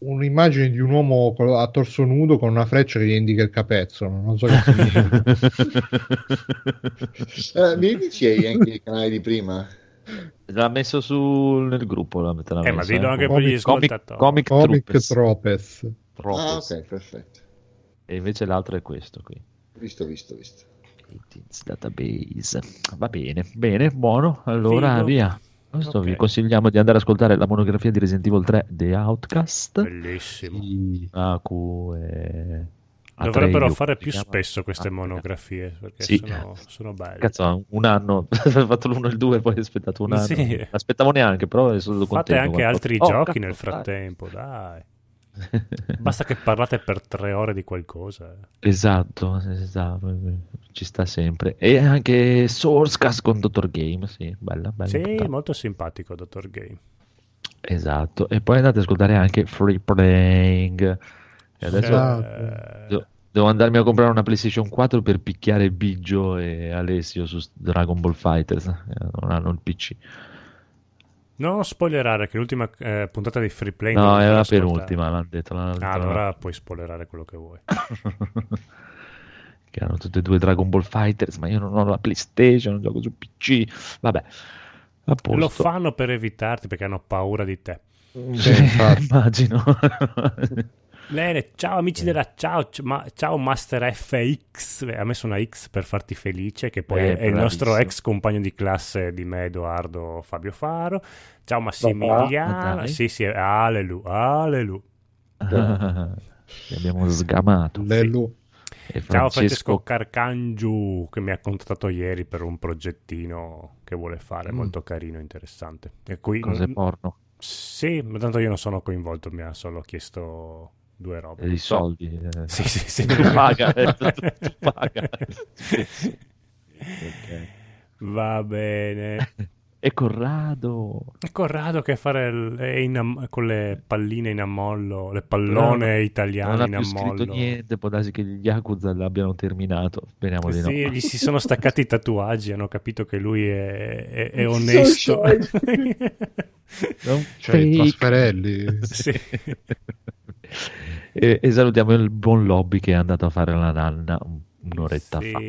un'immagine di un uomo a torso nudo con una freccia che gli indica il capezzolo. Non so che significa. Eh, mi dici anche il canale di prima? L'ha messo su nel gruppo. l'ha- l'ha Eh, ma messo, dillo eh. anche per gli Comic, ascoltatori. comic, Comic Troopers. Tropes. Troopers. Ah, ok, perfetto. E invece l'altro è questo qui. Visto, visto, visto. 18's Database. Va bene, bene, buono. Allora Figo. via. Questo Ok. Vi consigliamo di andare ad ascoltare la monografia di Resident Evil 3 The Outcast. Bellissimo. Di Aku e Dovrebbero fare più spesso queste monografie perché Sì. sono, sono belle. Cazzo, un anno, ho fatto l'uno e il due, poi ho aspettato un anno. Sì. Aspettavo neanche, però sono Fate contento. anche guarda. altri Oh, giochi cazzo, nel dai. frattempo, dai. Basta che parlate per tre ore di qualcosa. Esatto, esatto, ci sta sempre. E anche Sourcecast con Dottor Game, sì, bella, bella. Sì, puntata. molto simpatico, Dottor Game. Esatto, e poi andate ad ascoltare anche Free Playing. E adesso Esatto. Eh, devo, devo andarmi a comprare una PlayStation 4 per picchiare Biggio e Alessio su Dragon Ball Fighters. Eh, Non hanno il PC. Non spoilerare che l'ultima eh, puntata di Free Play No, era l'ho per ascoltata. ultima, l'hanno detto. l'hanno detto, Ah, l'hanno- allora puoi spoilerare quello che vuoi. che erano tutte e due Dragon Ball Fighters, ma io non ho la PlayStation, non gioco su PC. Vabbè, a posto. Lo fanno per evitarti perché hanno paura di te. Sì, infatti. immagino. Bene, ciao amici della ciao, c- ma- ciao Master FX, ha messo una X per farti felice, che poi Eh, è il nostro ex compagno di classe di me, Edoardo Fabio Faro. Ciao Massimiliano, Ah, sì sì, allelu, allelu. Li abbiamo sgamato. Lelu. E Ciao Francesco Carcangiu che mi ha contattato ieri per un progettino che vuole fare, Mm. molto carino, interessante. E qui, cose porno, sì, ma tanto io non sono coinvolto, mi ha solo chiesto due robe. e i soldi. eh. Sì, sì, sì. Tu paga, tu- tu paga. Ok. Va bene. E Corrado. E Corrado che fare il- è in con le palline in ammollo, le pallone Non italiane ha in più scritto ammollo. niente, può darsi che gli Yakuza l'abbiano terminato. Speriamo di no. Sì, gli si sono staccati i tatuaggi, hanno capito che lui è, è- è onesto. Non Cioè, i trasferelli. Sì. e, e salutiamo il buon lobby che è andato a fare la nanna un- un'oretta Sì. fa.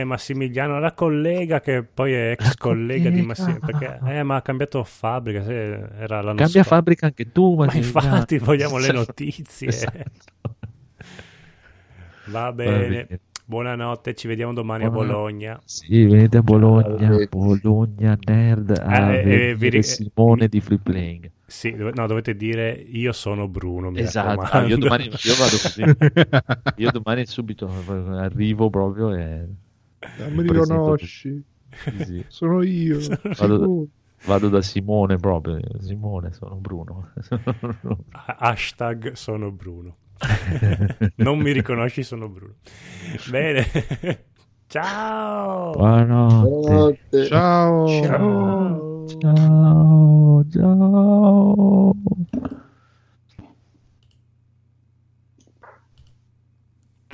È Massimiliano, la collega che poi è ex collega di Massimiliano. collega. Perché, eh, ma ha cambiato fabbrica, sì, era l'anno Cambia scorso. fabbrica anche tu, Ma infatti vogliamo le Esatto. notizie. Esatto. Va bene. bene. Buonanotte, ci vediamo domani Buona- a Bologna. Sì, venite a Bologna, Ciao. Bologna Nerd, a Eh, eh, vi ri- Simone di Free Playing. Sì, dove- no, dovete dire io sono Bruno. Mi Esatto, ah, io domani io vado così. Io domani subito arrivo proprio e Non mi presento riconosci? Sì, Sono io. Vado- sicuro. Vado da Simone proprio. Simone, sono Bruno. Ha- Hashtag sono Bruno. Non mi riconosci, sono Bruno. Bene. Ciao. Buonanotte. Ciao. Ciao. Ciao, ciao.